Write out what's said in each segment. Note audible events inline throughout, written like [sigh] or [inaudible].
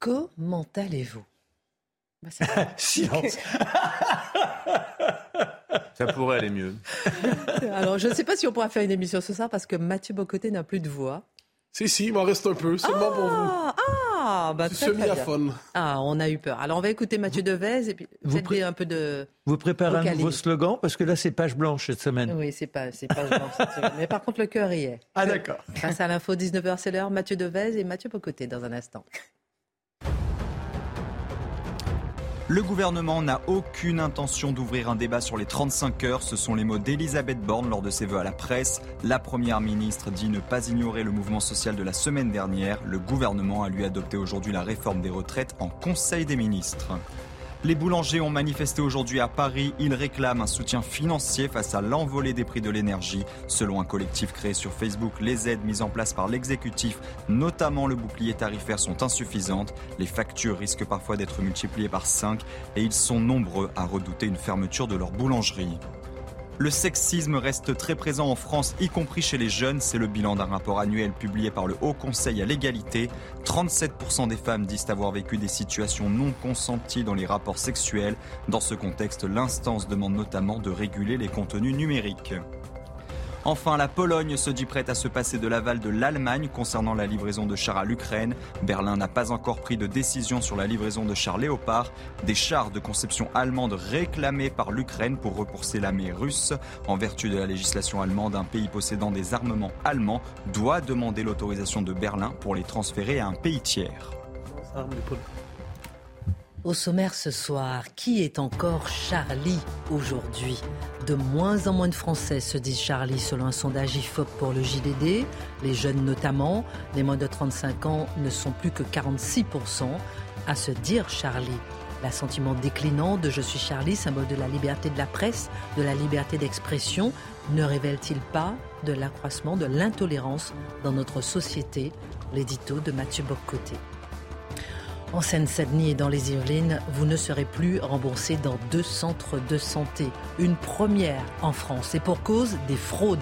Comment allez-vous Bah. [laughs] Silence. [laughs] Ça pourrait aller mieux. [laughs] Alors, je ne sais pas si on pourra faire une émission ce soir parce que Mathieu Bocoté n'a plus de voix. Si, si, il m'en reste un peu. Seulement pour vous. Ah, ah, bah C'est très, très bien. Ah, on a eu peur. Alors, on va écouter Mathieu Devez et puis Vous faites pré- un peu de... Vous préparez un nouveau slogan parce que là c'est page blanche cette semaine. Oui, c'est pas, c'est pas genre cette semaine. Mais par contre, le cœur y est. Ah d'accord. Face à l'info 19h, c'est l'heure. Mathieu Devez et Mathieu Bocoté dans un instant. Le gouvernement n'a aucune intention d'ouvrir un débat sur les 35 heures. Ce sont les mots d'Elisabeth Borne lors de ses vœux à la presse. La première ministre dit ne pas ignorer le mouvement social de la semaine dernière. Le gouvernement a lui adopté aujourd'hui la réforme des retraites en Conseil des ministres. Les boulangers ont manifesté aujourd'hui à Paris. Ils réclament un soutien financier face à l'envolée des prix de l'énergie. Selon un collectif créé sur Facebook, les aides mises en place par l'exécutif, notamment le bouclier tarifaire, sont insuffisantes. Les factures risquent parfois d'être multipliées par 5 et ils sont nombreux à redouter une fermeture de leur boulangerie. Le sexisme reste très présent en France, y compris chez les jeunes. C'est le bilan d'un rapport annuel publié par le Haut Conseil à l'égalité. 37% des femmes disent avoir vécu des situations non consenties dans les rapports sexuels. Dans ce contexte, l'instance demande notamment de réguler les contenus numériques. Enfin, la Pologne se dit prête à se passer de l'aval de l'Allemagne concernant la livraison de chars à l'Ukraine. Berlin n'a pas encore pris de décision sur la livraison de chars Léopard, des chars de conception allemande réclamés par l'Ukraine pour repousser l'armée russe. En vertu de la législation allemande, un pays possédant des armements allemands doit demander l'autorisation de Berlin pour les transférer à un pays tiers. Au sommaire ce soir, qui est encore Charlie aujourd'hui? De moins en moins de Français se disent Charlie selon un sondage IFOP pour le JDD. Les jeunes notamment, les moins de 35 ans ne sont plus que 46% à se dire Charlie. L'assentiment déclinant de Je suis Charlie, symbole de la liberté de la presse, de la liberté d'expression, ne révèle-t-il pas de l'accroissement de l'intolérance dans notre société? L'édito de Mathieu Boccoté. En Seine-Saint-Denis et dans les Yvelines, vous ne serez plus remboursé dans deux centres de santé. Une première en France. Et pour cause des fraudes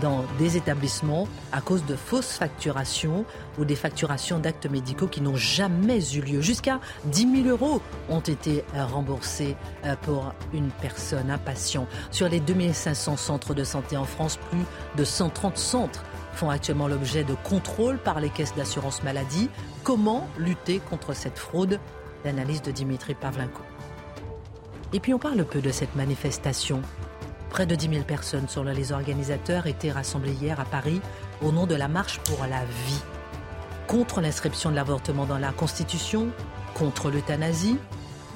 dans des établissements à cause de fausses facturations ou des facturations d'actes médicaux qui n'ont jamais eu lieu. Jusqu'à 10 000 euros ont été remboursés euh, pour une personne, un patient. Sur les 2500 centres de santé en France, plus de 130 centres font actuellement l'objet de contrôles par les caisses d'assurance maladie. Comment lutter contre cette fraude L'analyse de Dimitri Pavlenko. Et puis on parle peu de cette manifestation. Près de 10 000 personnes, selon les organisateurs, étaient rassemblées hier à Paris au nom de la marche pour la vie. Contre l'inscription de l'avortement dans la Constitution, contre l'euthanasie.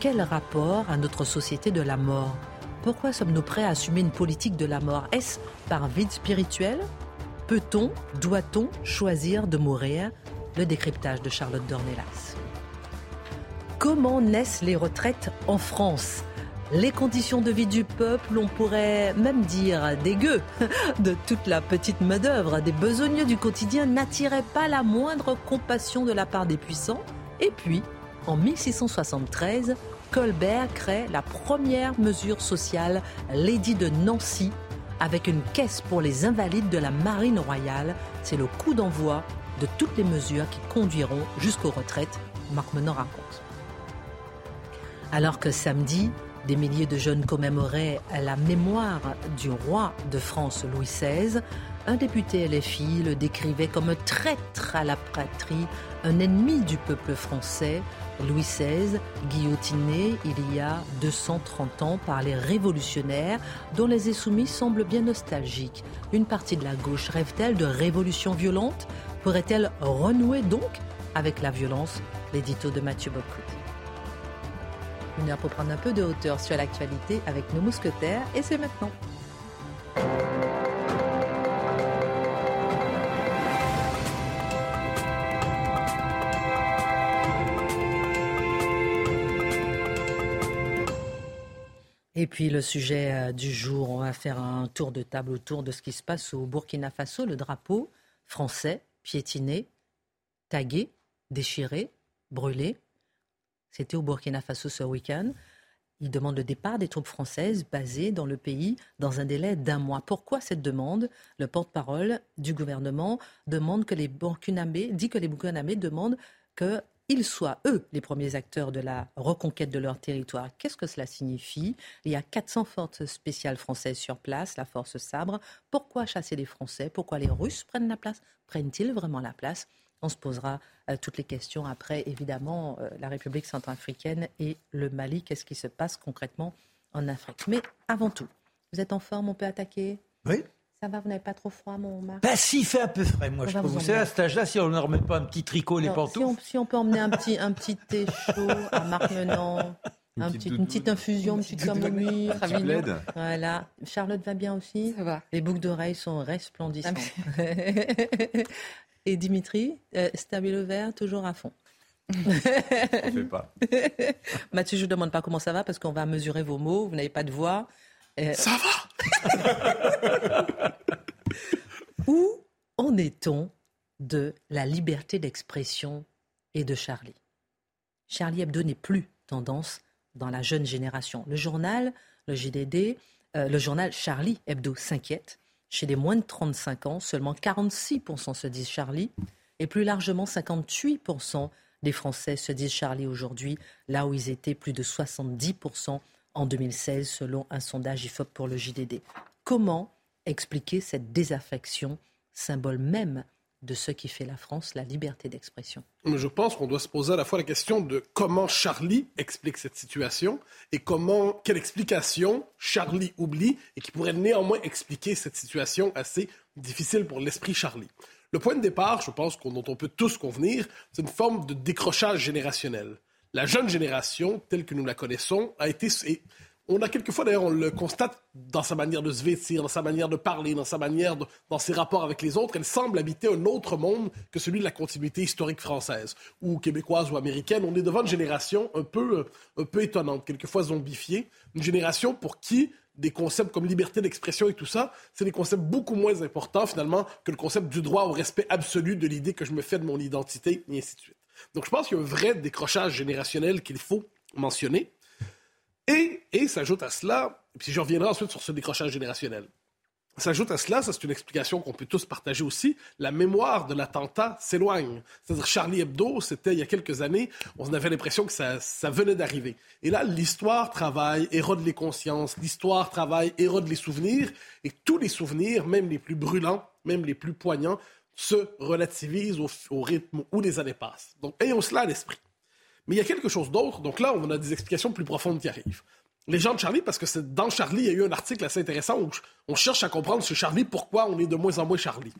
Quel rapport à notre société de la mort? Pourquoi sommes-nous prêts à assumer une politique de la mort? Est-ce par vide spirituel? Peut-on, doit-on choisir de mourir? Le décryptage de Charlotte Dornelas. Comment naissent les retraites en France? Les conditions de vie du peuple, on pourrait même dire dégueu, [laughs] de toute la petite main-d'œuvre, des besogneux du quotidien n'attiraient pas la moindre compassion de la part des puissants. Et puis, en 1673, Colbert crée la première mesure sociale, l'édit de Nancy, avec une caisse pour les invalides de la marine royale. C'est le coup d'envoi de toutes les mesures qui conduiront jusqu'aux retraites, Marc Menon raconte. Alors que samedi, des milliers de jeunes commémoraient la mémoire du roi de France Louis XVI. Un député LFI le décrivait comme traître à la patrie, un ennemi du peuple français. Louis XVI, guillotiné il y a 230 ans par les révolutionnaires, dont les insoumis semblent bien nostalgiques. Une partie de la gauche rêve-t-elle de révolution violente pourrait-elle renouer donc avec la violence? L'édito de Mathieu Bobcotti. Une heure pour prendre un peu de hauteur sur l'actualité avec nos mousquetaires et c'est maintenant. Et puis le sujet euh, du jour, on va faire un tour de table autour de ce qui se passe au Burkina Faso. Le drapeau français piétiné, tagué, déchiré, brûlé. C'était au Burkina Faso ce week-end. Il demande le départ des troupes françaises basées dans le pays dans un délai d'un mois. Pourquoi cette demande? Le porte-parole du gouvernement demande que les Burkinabés, dit que les Burkinabés demandent que ils soient, eux, les premiers acteurs de la reconquête de leur territoire. Qu'est-ce que cela signifie? Il y a 400 forces spéciales françaises sur place, la force Sabre. Pourquoi chasser les Français? Pourquoi les Russes prennent la place? Prennent-ils vraiment la place? On se posera euh, toutes les questions après, évidemment, euh, la République centrafricaine et le Mali. Qu'est-ce qui se passe concrètement en Afrique? Mais avant tout, vous êtes en forme On peut attaquer? Oui. Ça va, vous n'avez pas trop froid, mon Marc Bah si, il fait un peu frais, moi, On je trouve. vous Vous savez, à cet âge-là, si on ne remet pas un petit tricot, les Alors, si, on, pantoufles... si on peut emmener un petit, un petit thé chaud à Marc Une un petite petit- une petite infusion, une petite camomille. Voilà. Charlotte va bien aussi Ça va. Les boucles d'oreilles sont resplendissantes. [laughs] Et Dimitri, euh, stabilo vert, toujours à fond. fais pas. [laughs] Mathieu, je ne vous demande pas comment ça va parce qu'on va mesurer vos mots. Vous n'avez pas de voix. Euh, Ça va? [laughs] Où en est-on de la liberté d'expression et de Charlie? Charlie Hebdo n'est plus tendance dans la jeune génération. Le journal, le JDD, euh, le journal Charlie Hebdo s'inquiète. Chez les moins de 35 ans, seulement 46% se disent Charlie et plus largement 58% des Français se disent Charlie aujourd'hui, là où ils étaient plus de 70% en 2016 selon un sondage IFOP pour le JDD. Comment expliquer cette désaffection, symbole même de ce qui fait la France, la liberté d'expression? Je pense qu'on doit se poser à la fois la question de comment Charlie explique cette situation et comment, quelle explication Charlie oublie et qui pourrait néanmoins expliquer cette situation assez difficile pour l'esprit Charlie. Le point de départ, je pense dont on peut tous convenir, c'est une forme de décrochage générationnel. La jeune génération, telle que nous la connaissons, a été... on a quelquefois, d'ailleurs, on le constate dans sa manière de se vêtir, dans sa manière de parler, dans sa manière, dans ses rapports avec les autres, elle semble habiter un autre monde que celui de la continuité historique française, ou québécoise ou américaine. On est devant une génération un peu, euh, un peu étonnante, quelquefois zombifiée, une génération pour qui des concepts comme liberté d'expression et tout ça, c'est des concepts beaucoup moins importants finalement que le concept du droit au respect absolu de l'idée que je me fais de mon identité, et ainsi de suite. Donc je pense qu'il y a un vrai décrochage générationnel qu'il faut mentionner. Et, et s'ajoute à cela, et puis je reviendrai ensuite sur ce décrochage générationnel. S'ajoute à cela, ça c'est une explication qu'on peut tous partager aussi, la mémoire de l'attentat s'éloigne. C'est-à-dire Charlie Hebdo, c'était il y a quelques années, on avait l'impression que ça, ça venait d'arriver. Et là, l'histoire travaille, érode les consciences, l'histoire travaille, érode les souvenirs, et tous les souvenirs, même les plus brûlants, même les plus poignants, se relativisent au, rythme où les années passent. Donc ayons cela à l'esprit. Mais il y a quelque chose d'autre. Donc là, on a des explications plus profondes qui arrivent. Les gens de Charlie, parce que dans Charlie, il y a eu un article assez intéressant où on cherche à comprendre chez Charlie pourquoi on est de moins en moins Charlie.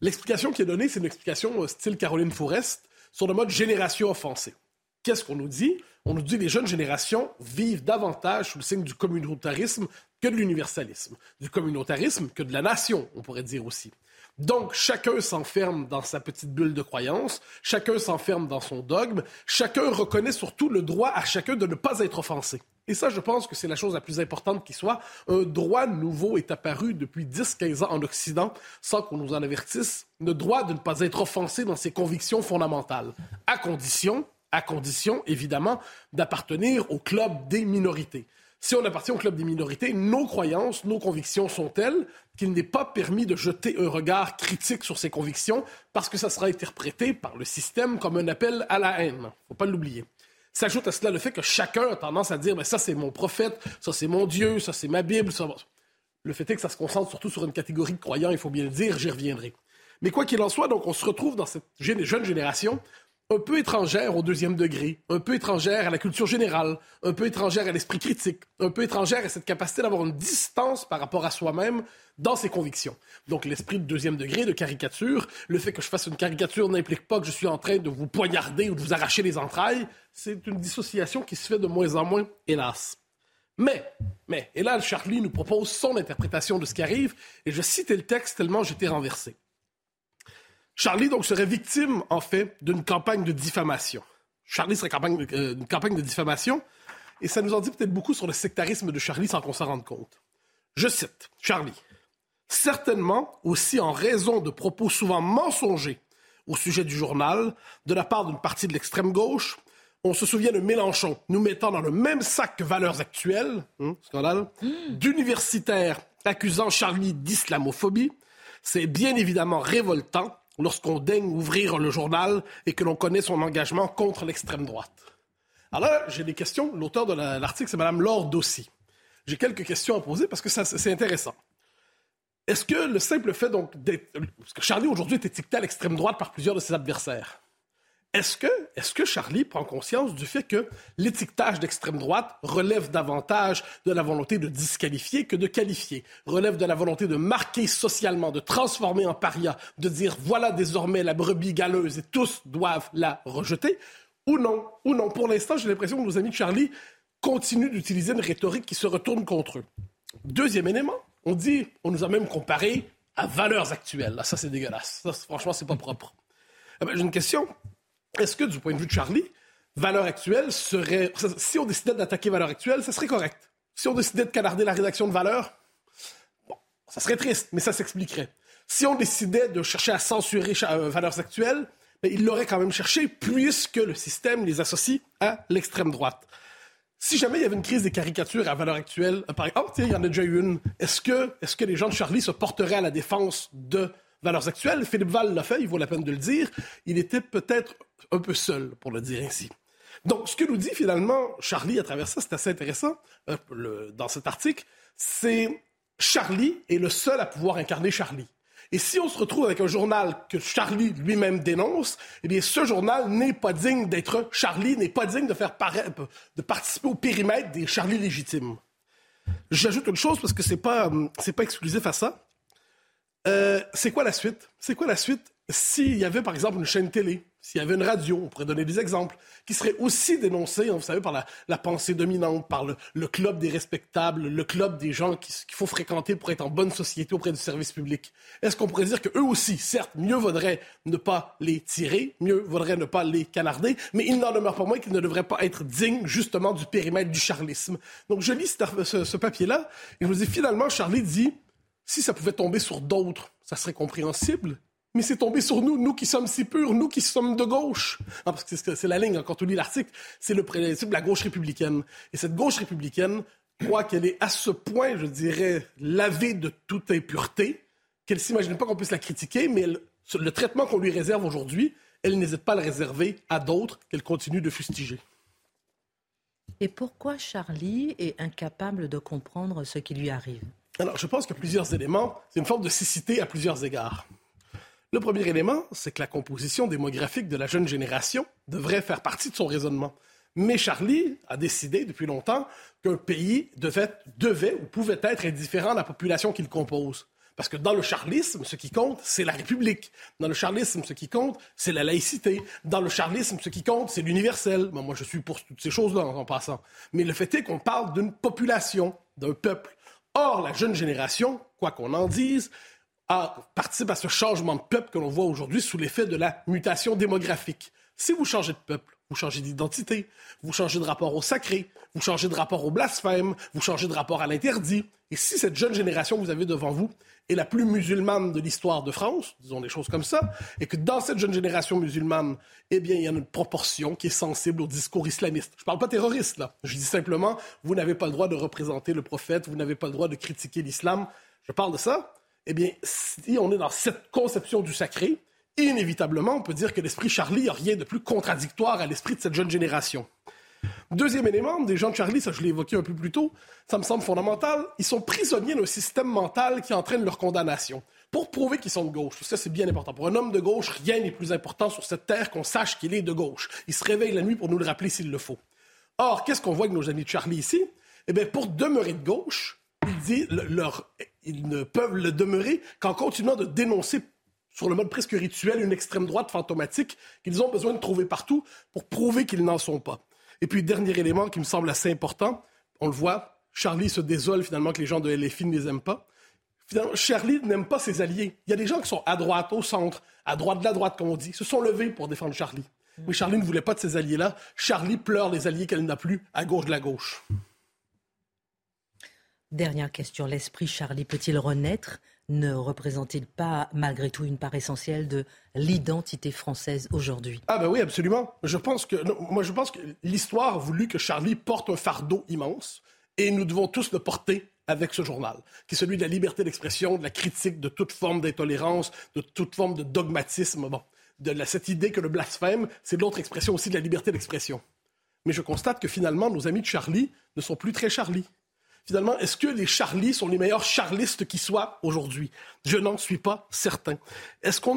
L'explication qui est donnée, c'est une explication euh, style Caroline Fourest sur le mode génération offensée. Qu'est-ce qu'on nous dit? On nous dit que les jeunes générations vivent davantage sous le signe du communautarisme que de l'universalisme. Du communautarisme que de la nation, on pourrait dire aussi. Donc, chacun s'enferme dans sa petite bulle de croyance, chacun s'enferme dans son dogme, chacun reconnaît surtout le droit à chacun de ne pas être offensé. Et ça, je pense que c'est la chose la plus importante qui soit. Un droit nouveau est apparu depuis 10-15 ans en Occident, sans qu'on nous en avertisse, le droit de ne pas être offensé dans ses convictions fondamentales, à condition, à condition, évidemment, d'appartenir au club des minorités. Si on appartient au club des minorités, nos croyances, nos convictions sont telles qu'il n'est pas permis de jeter un regard critique sur ces convictions parce que ça sera interprété par le système comme un appel à la haine. Faut pas l'oublier. S'ajoute à cela le fait que chacun a tendance à dire mais ça c'est mon prophète, ça c'est mon Dieu, ça c'est ma Bible. Le fait est que ça se concentre surtout sur une catégorie de croyants, il faut bien le dire, j'y reviendrai. Mais quoi qu'il en soit, donc on se retrouve dans cette jeune génération un peu étrangère au deuxième degré, un peu étrangère à la culture générale, un peu étrangère à l'esprit critique, un peu étrangère à cette capacité d'avoir une distance par rapport à soi-même dans ses convictions. Donc l'esprit de deuxième degré, de caricature, le fait que je fasse une caricature n'implique pas que je suis en train de vous poignarder ou de vous arracher les entrailles, c'est une dissociation qui se fait de moins en moins, hélas. Mais, mais, et là, Charlie nous propose son interprétation de ce qui arrive, et je citais le texte tellement j'étais renversé. Charlie donc serait victime, en fait, d'une campagne de diffamation. Charlie serait campagne, euh, une campagne de diffamation. et ça nous en dit peut-être beaucoup sur le sectarisme de Charlie sans qu'on s'en rende compte. Je cite Charlie. Certainement aussi en raison de propos souvent mensongers au sujet du journal de la part d'une partie de l'extrême gauche. On se souvient de Mélenchon nous mettant dans le même sac que valeurs actuelles, hein, scandale, d'universitaires accusant Charlie d'islamophobie. C'est bien évidemment révoltant lorsqu'on daigne ouvrir le journal et que l'on connaît son engagement contre l'extrême droite. Alors j'ai des questions. L'auteur de l'article, c'est Mme Laure Dossi. J'ai quelques questions à poser parce que c'est intéressant. Est-ce que le simple fait donc d'être... Parce que Charlie aujourd'hui est étiqueté à l'extrême droite par plusieurs de ses adversaires? Est-ce que, est que Charlie prend conscience du fait que l'étiquetage d'extrême droite relève davantage de la volonté de disqualifier que de qualifier, relève de la volonté de marquer socialement, de transformer en paria, de dire voilà désormais la brebis galeuse et tous doivent la rejeter, ou non, ou non. Pour l'instant, j'ai l'impression que nos amis de Charlie continuent d'utiliser une rhétorique qui se retourne contre eux. Deuxième élément, on dit, on nous a même comparé à valeurs actuelles. ça, c'est dégueulasse. Ça, franchement, c'est pas propre. Eh ben, j'ai une question. Est-ce que, du point de vue de Charlie, valeurs actuelles serait. Si on décidait d'attaquer valeurs actuelles, ça serait correct. Si on décidait de canarder la rédaction de valeurs, bon, ça serait triste, mais ça s'expliquerait. Si on décidait de chercher à censurer euh, valeurs actuelles, ben, il l'aurait quand même cherché puisque le système les associe à l'extrême droite. Si jamais il y avait une crise des caricatures à valeur actuelle, euh, par exemple, oh, il y en a déjà eu une, est-ce que, est-ce que les gens de Charlie se porteraient à la défense de valeurs actuelles? Philippe Val l'a fait, il vaut la peine de le dire. Il était peut-être un peu seul, pour le dire ainsi. Donc, ce que nous dit finalement Charlie à travers ça, c'est assez intéressant euh, dans cet article, c'est Charlie est le seul à pouvoir incarner Charlie. Et si on se retrouve avec un journal que Charlie lui-même dénonce, eh bien, ce journal n'est pas digne d'être Charlie, n'est pas digne de faire de participer au périmètre des Charlie légitimes. J'ajoute une chose parce que c'est pas, c'est pas exclusif à ça. Euh, c'est quoi la suite? C'est quoi la suite s'il y avait, par exemple, une chaîne télé? S'il y avait une radio, on pourrait donner des exemples, qui serait aussi dénoncée, hein, vous savez, par la, pensée dominante, par le, club des respectables, le club des gens qu'il faut fréquenter pour être en bonne société auprès du service public. Est-ce qu'on pourrait dire qu'eux aussi, certes, mieux vaudrait ne pas les tirer, mieux vaudrait ne pas les canarder, mais il n'en demeure pas moins qu'ils ne devraient pas être dignes, justement, du périmètre du charlisme. Donc, je lis ce, ce papier-là, et je vous dis, finalement, Charlie dit, si ça pouvait tomber sur d'autres, ça serait compréhensible mais c'est tombé sur nous, nous qui sommes si purs, nous qui sommes de gauche. Ah, parce que c'est la ligne, hein, quand on lit l'article, c'est le principe de la gauche républicaine. Et cette gauche républicaine croit qu'elle est à ce point, je dirais, lavée de toute impureté, qu'elle s'imagine pas qu'on puisse la critiquer, mais le traitement qu'on lui réserve aujourd'hui, elle n'hésite pas à le réserver à d'autres qu'elle continue de fustiger. Et pourquoi Charlie est incapable de comprendre ce qui lui arrive? Alors, je pense a plusieurs éléments. C'est une forme de cécité à plusieurs égards. Le premier élément, c'est que la composition démographique de la jeune génération devrait faire partie de son raisonnement. Mais Charlie a décidé depuis longtemps qu'un pays devait, ou pouvait être indifférent à la population qu'il compose. Parce que dans le charlisme, ce qui compte, c'est la République. Dans le charlisme, ce qui compte, c'est la laïcité. Dans le charlisme, ce qui compte, c'est l'universel. moi, je suis pour toutes ces choses-là en passant. Mais le fait est qu'on parle d'une population, d'un peuple. Or, la jeune génération, quoi qu'on en dise, participe à ce changement de peuple que l'on voit aujourd'hui sous l'effet de la mutation démographique. Si vous changez de peuple, vous changez d'identité, vous changez de rapport au sacré, vous changez de rapport au blasphème, vous changez de rapport à l'interdit. Et si cette jeune génération que vous avez devant vous est la plus musulmane de l'histoire de France, disons des choses comme ça, et que dans cette jeune génération musulmane, eh bien, il y a une proportion qui est sensible au discours islamiste. Je ne parle pas terroriste, là. Je dis simplement, vous n'avez pas le droit de représenter le prophète, vous n'avez pas le droit de critiquer l'islam. Je parle de ça eh bien, si on est dans cette conception du sacré, inévitablement, on peut dire que l'esprit Charlie n'a rien de plus contradictoire à l'esprit de cette jeune génération. Deuxième élément, des gens de Charlie, ça je l'ai évoqué un peu plus tôt, ça me semble fondamental, ils sont prisonniers d'un système mental qui entraîne leur condamnation. Pour prouver qu'ils sont de gauche, ça c'est bien important. Pour un homme de gauche, rien n'est plus important sur cette terre qu'on sache qu'il est de gauche. Il se réveille la nuit pour nous le rappeler s'il le faut. Or, qu'est-ce qu'on voit avec nos amis de Charlie ici? Eh bien, pour demeurer de gauche, il dit leur ils ne peuvent le demeurer qu'en continuant de dénoncer sur le mode presque rituel une extrême droite fantomatique qu'ils ont besoin de trouver partout pour prouver qu'ils n'en sont pas. Et puis, dernier élément qui me semble assez important, on le voit, Charlie se désole finalement que les gens de LFI ne les aiment pas. Finalement, Charlie n'aime pas ses alliés. Il y a des gens qui sont à droite, au centre, à droite de la droite, comme on dit, se sont levés pour défendre Charlie. Mais Charlie ne voulait pas de ces alliés-là. Charlie pleure les alliés qu'elle n'a plus à gauche de la gauche. Dernière question. L'esprit Charlie peut-il renaître? Ne représente-t-il pas malgré tout une part essentielle de l'identité française aujourd'hui? Ah ben oui, absolument. Je pense que moi je pense que l'histoire a voulu que Charlie porte un fardeau immense et nous devons tous le porter avec ce journal, qui est celui de la liberté d'expression, de la critique de toute forme d'intolérance, de toute forme de dogmatisme, bon, de cette idée que le blasphème, c'est l'autre expression aussi de la liberté d'expression. Mais je constate que finalement, nos amis de Charlie ne sont plus très Charlie finalement, est-ce que les Charlies sont les meilleurs charlistes qui soient aujourd'hui? Je n'en suis pas certain. Est-ce qu'on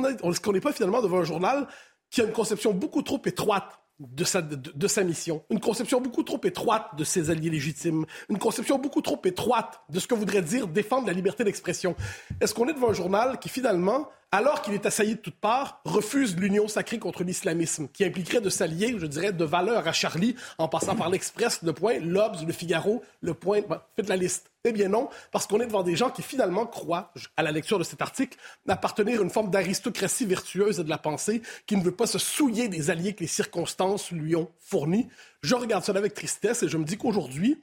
n'est pas finalement devant un journal qui a une conception beaucoup trop étroite de sa, de, sa, mission, une conception beaucoup trop étroite de ses alliés légitimes, une conception beaucoup trop étroite de ce que voudrait dire défendre la liberté d'expression? Est-ce qu'on est devant un journal qui finalement alors qu'il est assailli de toutes parts, refuse l'union sacrée contre l'islamisme, qui impliquerait de s'allier, je dirais, de valeur à Charlie, en passant par l'Express, le Point, l'Obs, le Figaro, le Point. faites la liste. Eh bien non, parce qu'on est devant des gens qui finalement croient, à la lecture de cet article, appartenir à une forme d'aristocratie vertueuse et de la pensée qui ne veut pas se souiller des alliés que les circonstances lui ont fournis. Je regarde cela avec tristesse et je me dis qu'aujourd'hui,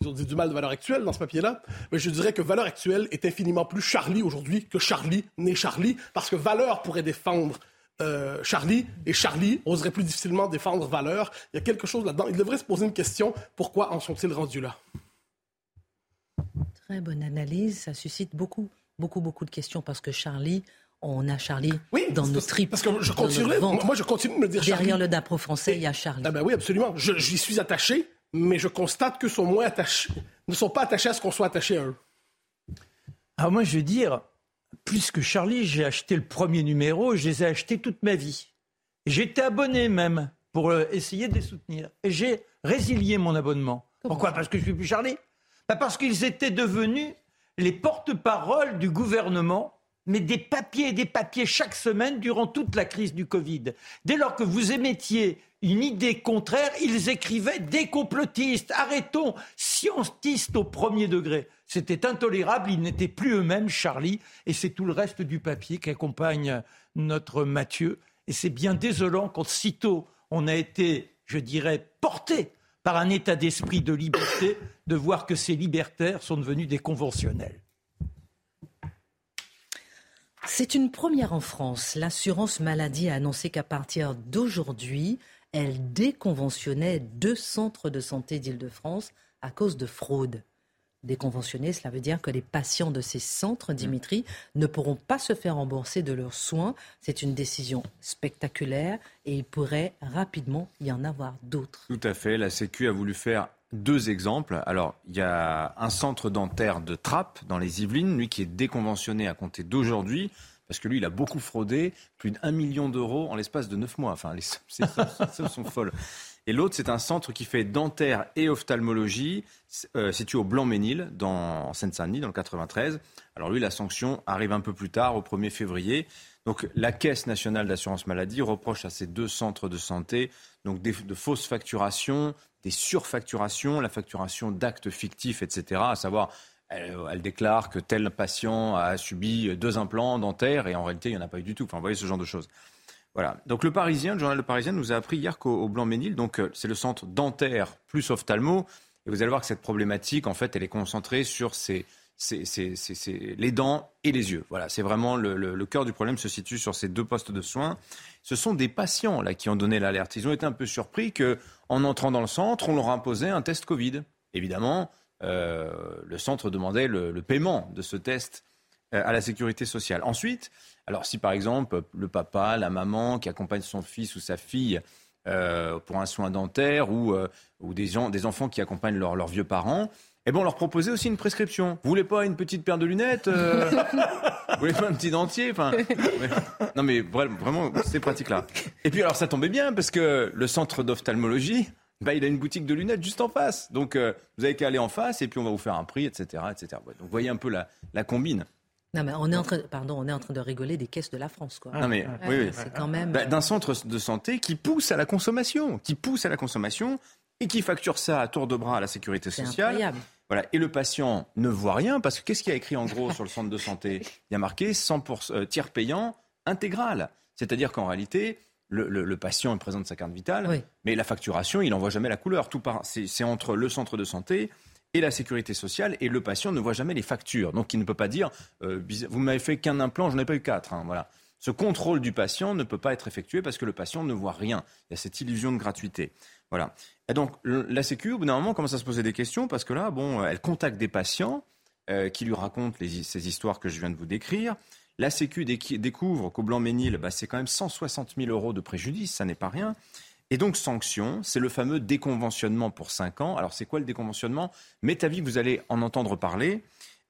ils ont dit du mal de valeur actuelle dans ce papier-là, mais je dirais que valeur actuelle est infiniment plus Charlie aujourd'hui que Charlie n'est Charlie, parce que valeur pourrait défendre euh, Charlie, et Charlie oserait plus difficilement défendre valeur. Il y a quelque chose là-dedans. Il devrait se poser une question, pourquoi en sont-ils rendus là? Très bonne analyse, ça suscite beaucoup, beaucoup, beaucoup de questions, parce que Charlie, on a Charlie dans nos tripes. Parce que je continue, moi je continue de me dire Derrière le DAPRO français, il y a Charlie. Ah ben oui, absolument. J'y suis attaché, mais je constate que sont moins attachés, ne sont pas attachés à ce qu'on soit attaché à eux. Alors moi, je veux dire, plus que Charlie, j'ai acheté le premier numéro, je les ai achetés toute ma vie. J'étais abonné même pour euh, essayer de les soutenir. Et j'ai résilié mon abonnement. Pourquoi Parce que je suis plus Charlie bah, Parce qu'ils étaient devenus les porte-parole du gouvernement mais des papiers et des papiers chaque semaine durant toute la crise du Covid. Dès lors que vous émettiez une idée contraire, ils écrivaient des complotistes, arrêtons, scientistes au premier degré. C'était intolérable, ils n'étaient plus eux-mêmes, Charlie, et c'est tout le reste du papier qui accompagne notre Mathieu. Et c'est bien désolant quand sitôt on a été, je dirais, porté par un état d'esprit de liberté, de voir que ces libertaires sont devenus des conventionnels. C'est une première en France. L'assurance maladie a annoncé qu'à partir d'aujourd'hui, elle déconventionnait deux centres de santé d'Île-de-France à cause de fraude. Déconventionner, cela veut dire que les patients de ces centres, Dimitri, ne pourront pas se faire rembourser de leurs soins. C'est une décision spectaculaire et il pourrait rapidement y en avoir d'autres. Tout à fait. La Sécu a voulu faire deux exemples. Alors, il y a un centre dentaire de Trappes, dans les Yvelines, lui qui est déconventionné à compter d'aujourd'hui, parce que lui, il a beaucoup fraudé, plus d'un million d'euros en l'espace de neuf mois. Enfin, les [laughs] sommes sont folles. Et l'autre, c'est un centre qui fait dentaire et ophtalmologie, euh, situé au Blanc-Ménil, dans, en Seine-Saint-Denis, dans le 93. Alors lui, la sanction arrive un peu plus tard, au 1er février. Donc la Caisse nationale d'assurance maladie reproche à ces deux centres de santé donc de fausses facturations, des surfacturations, la facturation d'actes fictifs, etc. À savoir, elle, déclare que tel patient a subi deux implants dentaires et en réalité, il n'y en a pas eu du tout. Enfin, vous voyez ce genre de choses. Voilà. Donc le Parisien, le journal Le Parisien nous a appris hier qu'au Blanc-Ménil, donc euh, c'est le centre dentaire plus ophtalmo. Et vous allez voir que cette problématique, en fait, elle est concentrée sur ces, les dents et les yeux. Voilà, c'est vraiment le, cœur du problème se situe sur ces deux postes de soins. Ce sont des patients là qui ont donné l'alerte. Ils ont été un peu surpris que en entrant dans le centre, on leur imposait un test Covid. Évidemment, euh, le centre demandait le, paiement de ce test euh, à la sécurité sociale. Ensuite, alors si par exemple le papa, la maman qui accompagne son fils ou sa fille euh, pour un soin dentaire ou, des, enfants qui accompagnent leurs vieux parents, eh ben on leur proposait aussi une prescription. Vous voulez pas une petite paire de lunettes [laughs] Vous voulez pas un petit dentier enfin, Non mais vraiment, c'est pratique là. Et puis alors ça tombait bien parce que le centre d'ophtalmologie, bah, il a une boutique de lunettes juste en face. Donc euh, vous avez qu'à aller en face et puis on va vous faire un prix, etc. etc. donc vous voyez un peu la, la combine. Non, mais on est en train, pardon, on est en train de rigoler des caisses de la France, quoi. Non, mais oui, c'est quand même bah, d'un centre de santé qui pousse à la consommation, qui pousse à la consommation et qui facture ça à tour de bras à la sécurité sociale. Incroyable. Voilà. Et le patient ne voit rien parce que qu'est-ce qu'il y a écrit en gros sur le centre de santé? Il y a marqué 100% euh, tiers payant intégral. C'est-à-dire qu'en réalité, le, patient présente sa carte vitale, mais la facturation, il n'en voit jamais la couleur. Tout c'est entre le centre de santé et la sécurité sociale, et le patient ne voit jamais les factures. Donc il ne peut pas dire, euh, vous m'avez fait qu'un implant, je n'en ai pas eu quatre. Hein, voilà. Ce contrôle du patient ne peut pas être effectué parce que le patient ne voit rien. Il y a cette illusion de gratuité. Voilà. Et donc la Sécu, au bout d'un moment, commence à se poser des questions parce que là, bon, elle contacte des patients euh, qui lui racontent ces histoires que je viens de vous décrire. La Sécu découvre qu'au Blanc-Ménil, bah, c'est quand même 160 000 euros de préjudice, ça n'est pas rien. Et donc, sanction, c'est le fameux déconventionnement pour 5 ans. Alors, c'est quoi le déconventionnement? Vie, vous allez en entendre parler.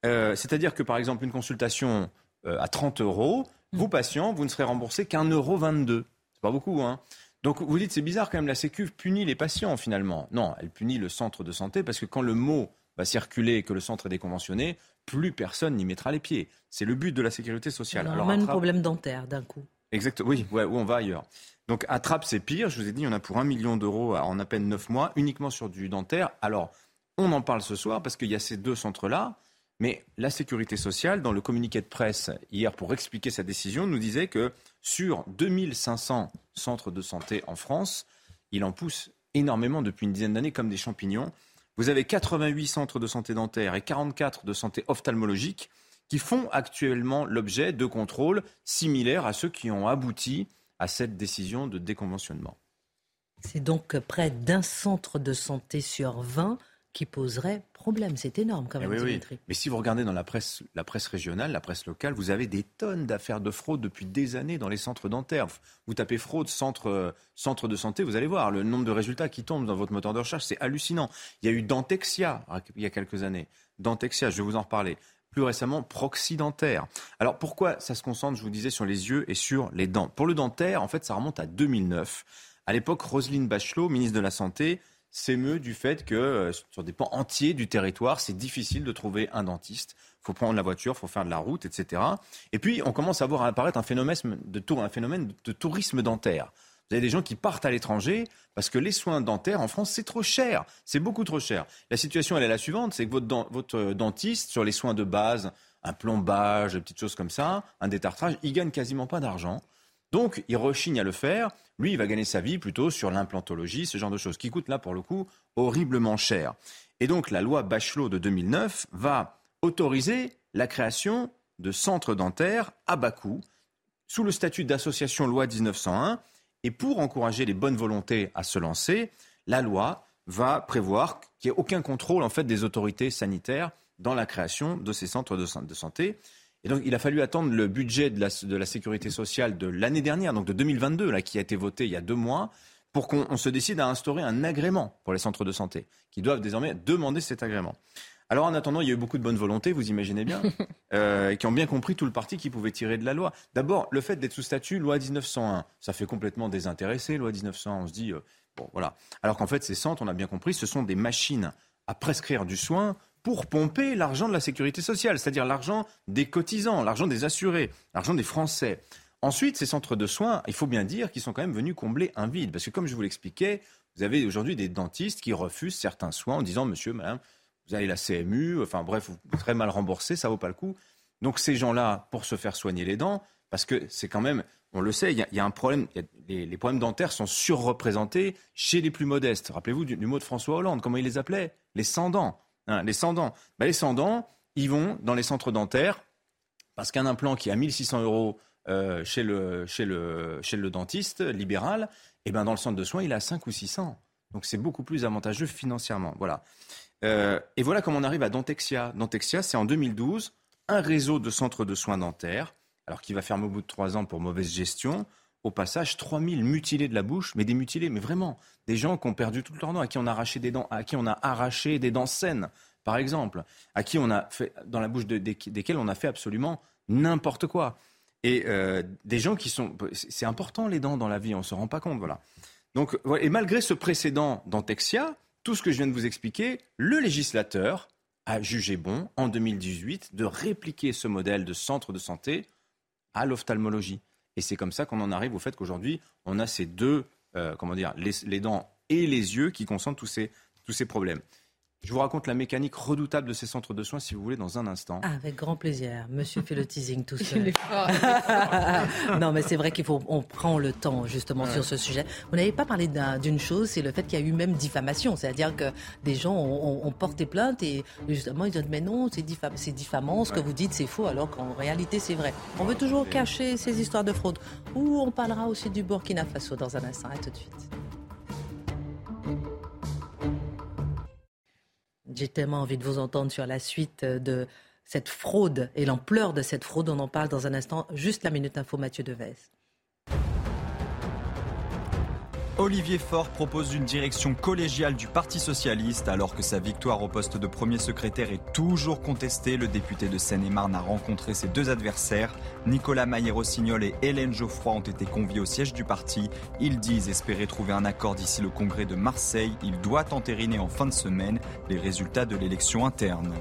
Euh, c'est-à-dire que, par exemple, une consultation euh, à 30 euros, mm. vous, patients, vous ne serez remboursé qu'un euro 22. C'est pas beaucoup, hein donc vous dites c'est bizarre quand même la Sécu punit les patients finalement. Non, elle punit le centre de santé parce que quand le mot va circuler et que le centre est déconventionné, plus personne n'y mettra les pieds. C'est le but de la sécurité sociale. Alors, même problème dentaire d'un coup. Exactement, oui, ouais, où on va ailleurs. Donc Attrape, c'est pire. Je vous ai dit, on a pour un million d'euros en à peine neuf mois, uniquement sur du dentaire. Alors, on en parle ce soir parce qu'il y a ces deux centres-là. Mais la sécurité sociale, dans le communiqué de presse hier pour expliquer sa décision, nous disait que sur 2500 centres de santé en France, il en pousse énormément depuis une dizaine d'années comme des champignons. Vous avez 88 centres de santé dentaire et 44 de santé ophtalmologique qui font actuellement l'objet de contrôles similaires à ceux qui ont abouti à cette décision de déconventionnement. C'est donc près d'un centre de santé sur 20 qui poserait problème. C'est énorme quand eh même, oui, Mais si vous regardez dans la presse, la presse régionale, la presse locale, vous avez des tonnes d'affaires de fraude depuis des années dans les centres dentaires. Vous tapez fraude, centre, centre de santé, vous allez voir le nombre de résultats qui tombent dans votre moteur de recherche, c'est hallucinant. Il y a eu Dentexia il y a quelques années. Dentexia, je vais vous en reparler plus récemment proxy-dentaire. Alors pourquoi ça se concentre, je vous disais, sur les yeux et sur les dents? Pour le dentaire, en fait, ça remonte à 2009. À l'époque, Roselyne Bachelot, ministre de la Santé, s'émeut du fait que euh, sur des pans entiers du territoire, c'est difficile de trouver un dentiste. Il faut prendre la voiture, il faut faire de la route, etc. Et puis, on commence à voir apparaître un phénomène de, tourisme dentaire. Vous avez des gens qui partent à l'étranger parce que les soins dentaires en France, c'est trop cher. C'est beaucoup trop cher. La situation, elle est la suivante c'est que votre, votre dentiste, sur les soins de base, un plombage, des petites choses comme ça, un détartrage, il gagne quasiment pas d'argent. Donc, il rechigne à le faire. Lui, il va gagner sa vie plutôt sur l'implantologie, ce genre de choses, qui coûtent là, pour le coup, horriblement cher. Et donc, la loi Bachelot de 2009 va autoriser la création de centres dentaires à bas coût, sous le statut d'association loi 1901, et pour encourager les bonnes volontés à se lancer, la loi va prévoir qu'il n'y ait aucun contrôle en fait des autorités sanitaires dans la création de ces centres de santé. Et donc, il a fallu attendre le budget de la, de la sécurité sociale de l'année dernière, donc de 2022, là, qui a été voté il y a deux mois, pour qu'on se décide à instaurer un agrément pour les centres de santé, qui doivent désormais demander cet agrément. Alors en attendant, il y a eu beaucoup de bonne volonté, vous imaginez bien, [laughs] euh, qui ont bien compris tout le parti qui pouvait tirer de la loi. D'abord, le fait d'être sous statut, loi 1901, ça fait complètement désintéressé, loi 1901, on se dit, euh, bon voilà. Alors qu'en fait, ces centres, on a bien compris, ce sont des machines à prescrire du soin pour pomper l'argent de la sécurité sociale, c'est-à-dire l'argent des cotisants, l'argent des assurés, l'argent des Français. Ensuite, ces centres de soins, il faut bien dire qu'ils sont quand même venus combler un vide. Parce que comme je vous l'expliquais, vous avez aujourd'hui des dentistes qui refusent certains soins en disant, monsieur, madame, vous avez la CMU, enfin bref, vous serez mal remboursé, ça vaut pas le coup. Donc ces gens-là, pour se faire soigner les dents, parce que c'est quand même, on le sait, il y, a un problème, les, problèmes dentaires sont surreprésentés chez les plus modestes. Rappelez-vous du, mot de François Hollande, comment il les appelait? Les sans-dents. Hein, les sans-dents. Ben, les sans-dents, ils vont dans les centres dentaires, parce qu'un implant qui a 1600 euros euh, chez, le, chez, le, chez le dentiste libéral, et eh ben dans le centre de soins, il a 5 ou 600. Donc c'est beaucoup plus avantageux financièrement. Voilà. Euh, et voilà comment on arrive à Dentexia. Dentexia, c'est en 2012 un réseau de centres de soins dentaires, alors qui va fermer au bout de trois ans pour mauvaise gestion. Au passage, 3000 mutilés de la bouche, mais des mutilés, mais vraiment, des gens qui ont perdu tout leur dent, à qui on a arraché des dents, à qui on a arraché des dents saines, par exemple, à qui on a fait, dans la bouche desquels on a fait absolument n'importe quoi. Et euh, des gens qui sont, c'est important les dents dans la vie, on se rend pas compte, voilà. Donc, et malgré ce précédent Dentexia, tout ce que je viens de vous expliquer, le législateur a jugé bon, en 2018, de répliquer ce modèle de centre de santé à l'ophtalmologie. Et c'est comme ça qu'on en arrive au fait qu'aujourd'hui, on a ces deux, euh, comment dire, les, dents et les yeux qui concentrent tous ces, tous ces problèmes. Je vous raconte la mécanique redoutable de ces centres de soins, si vous voulez, dans un instant. Ah, avec grand plaisir. Monsieur fait le teasing tout [laughs] seul. [laughs] non, mais c'est vrai qu'il faut, on prend le temps justement sur ce sujet. Vous n'avez pas parlé d'une chose, c'est le fait qu'il y a eu même diffamation, c'est-à-dire que des gens ont, porté plainte et justement ils disent mais non, c'est diffamant, ce que vous dites c'est faux, alors qu'en réalité c'est vrai. On veut toujours cacher ces histoires de fraude. Ou on parlera aussi du Burkina Faso dans un instant. À tout de suite. J'ai tellement envie de vous entendre sur la suite de cette fraude et l'ampleur de cette fraude. On en parle dans un instant. Juste la minute info, Mathieu Devez. Olivier Faure propose une direction collégiale du Parti socialiste alors que sa victoire au poste de premier secrétaire est toujours contestée. Le député de Seine-et-Marne a rencontré ses deux adversaires. Nicolas Maillé-Rossignol et Hélène Geoffroy ont été conviés au siège du parti. Ils disent espérer trouver un accord d'ici le congrès de Marseille. Il doit entériner en fin de semaine les résultats de l'élection interne.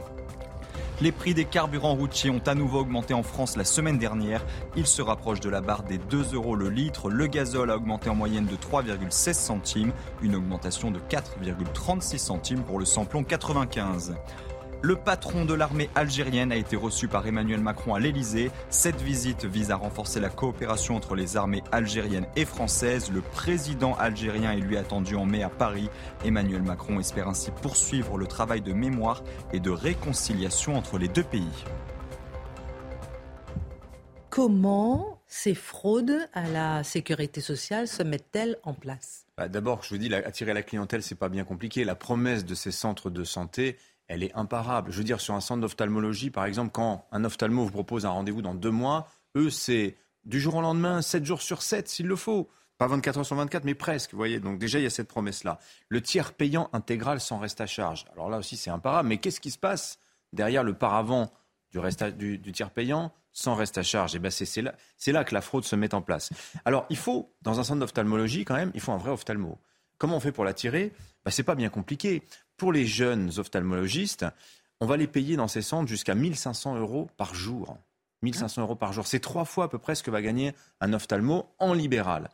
Les prix des carburants routiers ont à nouveau augmenté en France la semaine dernière. Ils se rapprochent de la barre des 2 euros le litre. Le gazole a augmenté en moyenne de 3,16 centimes, une augmentation de 4,36 centimes pour le samplon 95. Le patron de l'armée algérienne a été reçu par Emmanuel Macron à l'Elysée. Cette visite vise à renforcer la coopération entre les armées algériennes et françaises. Le président algérien est lui attendu en mai à Paris. Emmanuel Macron espère ainsi poursuivre le travail de mémoire et de réconciliation entre les deux pays. Comment ces fraudes à la sécurité sociale se mettent-elles en place? Bah, D'abord, je vous dis, attirer la clientèle, c'est pas bien compliqué. La promesse de ces centres de santé, elle est imparable. Je veux dire, sur un centre d'ophtalmologie, par exemple, quand un ophtalmo vous propose un rendez-vous dans deux mois, eux, c'est du jour au lendemain, 7 jours sur 7, s'il le faut. Pas 24 heures sur 24, mais presque, vous voyez. Donc déjà, il y a cette promesse-là. Le tiers payant intégral sans reste à charge. Alors là aussi, c'est imparable. Mais qu'est-ce qui se passe derrière le paravent du, reste du, tiers payant sans reste à charge? Et eh ben c'est là, là que la fraude se met en place. Alors il faut, dans un centre d'ophtalmologie quand même, il faut un vrai ophtalmo. Comment on fait pour l'attirer? Ben, C'est pas bien compliqué pour les jeunes ophtalmologistes, on va les payer dans ces centres jusqu'à 1500 euros par jour. 1500 euros par jour. C'est trois fois à peu près ce que va gagner un ophtalmo en libéral.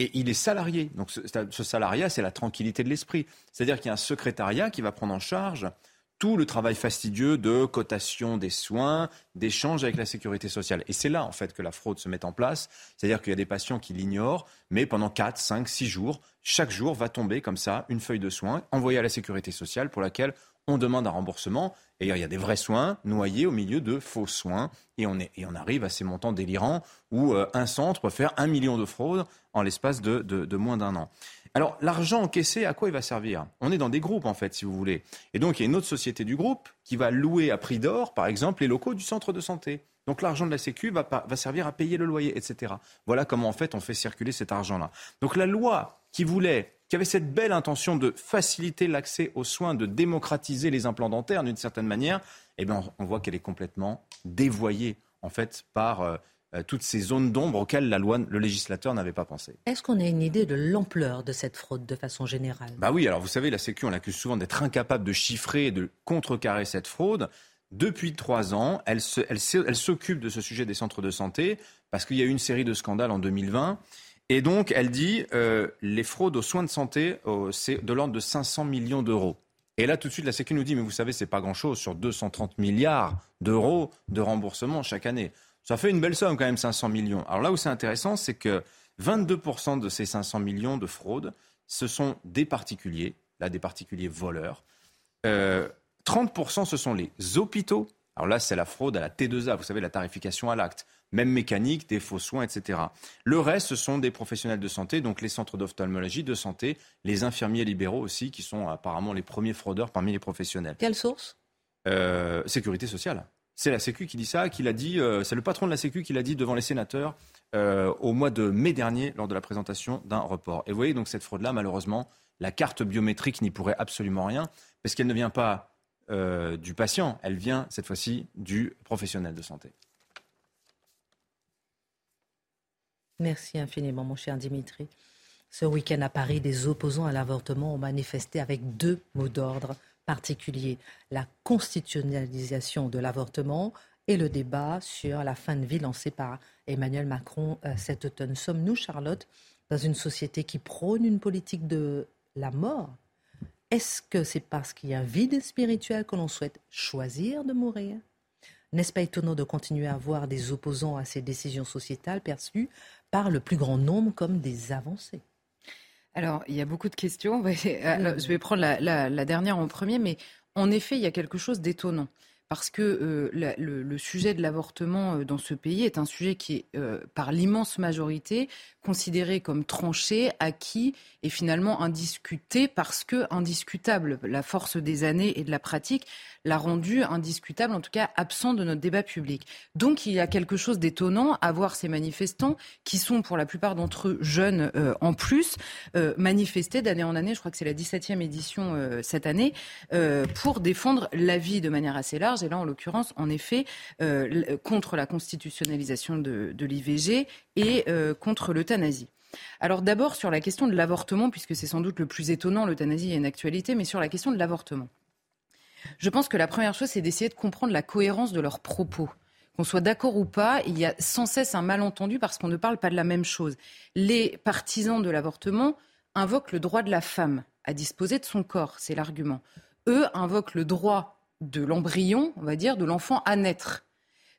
Et il est salarié. Donc ce, ce salariat, c'est la tranquillité de l'esprit. C'est-à-dire qu'il y a un secrétariat qui va prendre en charge tout le travail fastidieux de cotation des soins, d'échange avec la sécurité sociale. Et c'est là, en fait, que la fraude se met en place. C'est-à-dire qu'il y a des patients qui l'ignorent, mais pendant 4, 5, 6 jours, chaque jour va tomber comme ça une feuille de soins envoyée à la sécurité sociale pour laquelle on demande un remboursement. Et il y a des vrais soins noyés au milieu de faux soins. Et on, est, et on arrive à ces montants délirants où euh, un centre peut faire un million de fraudes en l'espace de, de moins d'un an. Alors, l'argent encaissé, à quoi il va servir? On est dans des groupes, en fait, si vous voulez. Et donc, il y a une autre société du groupe qui va louer à prix d'or, par exemple, les locaux du centre de santé. Donc, l'argent de la Sécu va, servir à payer le loyer, etc. Voilà comment, en fait, on fait circuler cet argent-là. Donc, la loi qui voulait, qui avait cette belle intention de faciliter l'accès aux soins, de démocratiser les implants dentaires d'une certaine manière, eh bien, on voit qu'elle est complètement dévoyée, en fait, par... Euh, euh, toutes ces zones d'ombre auxquelles la loi, le législateur n'avait pas pensé. Est-ce qu'on a une idée de l'ampleur de cette fraude de façon générale? Bah oui, alors vous savez, la Sécu, on l'accuse souvent d'être incapable de chiffrer et de contrecarrer cette fraude. Depuis trois ans, elle, s'occupe de ce sujet des centres de santé parce qu'il y a eu une série de scandales en 2020. Et donc, elle dit euh, les fraudes aux soins de santé, c'est de l'ordre de 500 millions d'euros. Et là, tout de suite, la Sécu nous dit, mais vous savez, c'est pas grand-chose sur 230 milliards d'euros de remboursement chaque année. Ça fait une belle somme quand même, 500 millions. Alors là où c'est intéressant, c'est que 22% de ces 500 millions de fraude, ce sont des particuliers, là des particuliers voleurs. 30% euh, ce sont les hôpitaux. Alors là, c'est la fraude à la T2A, vous savez, la tarification à l'acte. Même mécanique, des faux soins, etc. Le reste, ce sont des professionnels de santé, donc les centres d'ophtalmologie, de santé, les infirmiers libéraux aussi, qui sont apparemment les premiers fraudeurs parmi les professionnels. Quelle source? Euh, Sécurité sociale. C'est la Sécu qui dit ça, qui l'a dit, euh, c'est le patron de la Sécu qui l'a dit devant les sénateurs euh, au mois de mai dernier lors de la présentation d'un report. Et vous voyez donc cette fraude-là, malheureusement, la carte biométrique n'y pourrait absolument rien, parce qu'elle ne vient pas euh, du patient, elle vient cette fois-ci du professionnel de santé. Merci infiniment, mon cher Dimitri. Ce week-end à Paris, des opposants à l'avortement ont manifesté avec deux mots d'ordre particulier, la constitutionnalisation de l'avortement et le débat sur la fin de vie lancé par Emmanuel Macron euh, cet automne. Sommes-nous, Charlotte, dans une société qui prône une politique de la mort? Est-ce que c'est parce qu'il y a un vide spirituel que l'on souhaite choisir de mourir? N'est-ce pas étonnant de continuer à voir des opposants à ces décisions sociétales perçues par le plus grand nombre comme des avancées. Alors, il y a beaucoup de questions. [laughs] Je vais prendre la, dernière en premier, mais en effet, il y a quelque chose d'étonnant parce que euh, le, sujet de l'avortement euh, dans ce pays est un sujet qui est, euh, par l'immense majorité, considéré comme tranché, acquis et finalement indiscuté parce que indiscutable. La force des années et de la pratique l'a rendu indiscutable, en tout cas absent de notre débat public. Donc il y a quelque chose d'étonnant à voir ces manifestants qui sont pour la plupart d'entre eux jeunes en plus, manifester d'année en année, je crois que c'est la 17e édition cette année, pour défendre la vie de manière assez large et là en l'occurrence, en effet, euh, contre la constitutionnalisation de, l'IVG et euh, contre l'euthanasie. Alors d'abord sur la question de l'avortement, puisque c'est sans doute le plus étonnant, l'euthanasie est une actualité, mais sur la question de l'avortement. Je pense que la première chose, c'est d'essayer de comprendre la cohérence de leurs propos. Qu'on soit d'accord ou pas, il y a sans cesse un malentendu parce qu'on ne parle pas de la même chose. Les partisans de l'avortement invoquent le droit de la femme à disposer de son corps, c'est l'argument. Eux invoquent le droit de l'embryon, on va dire, de l'enfant à naître.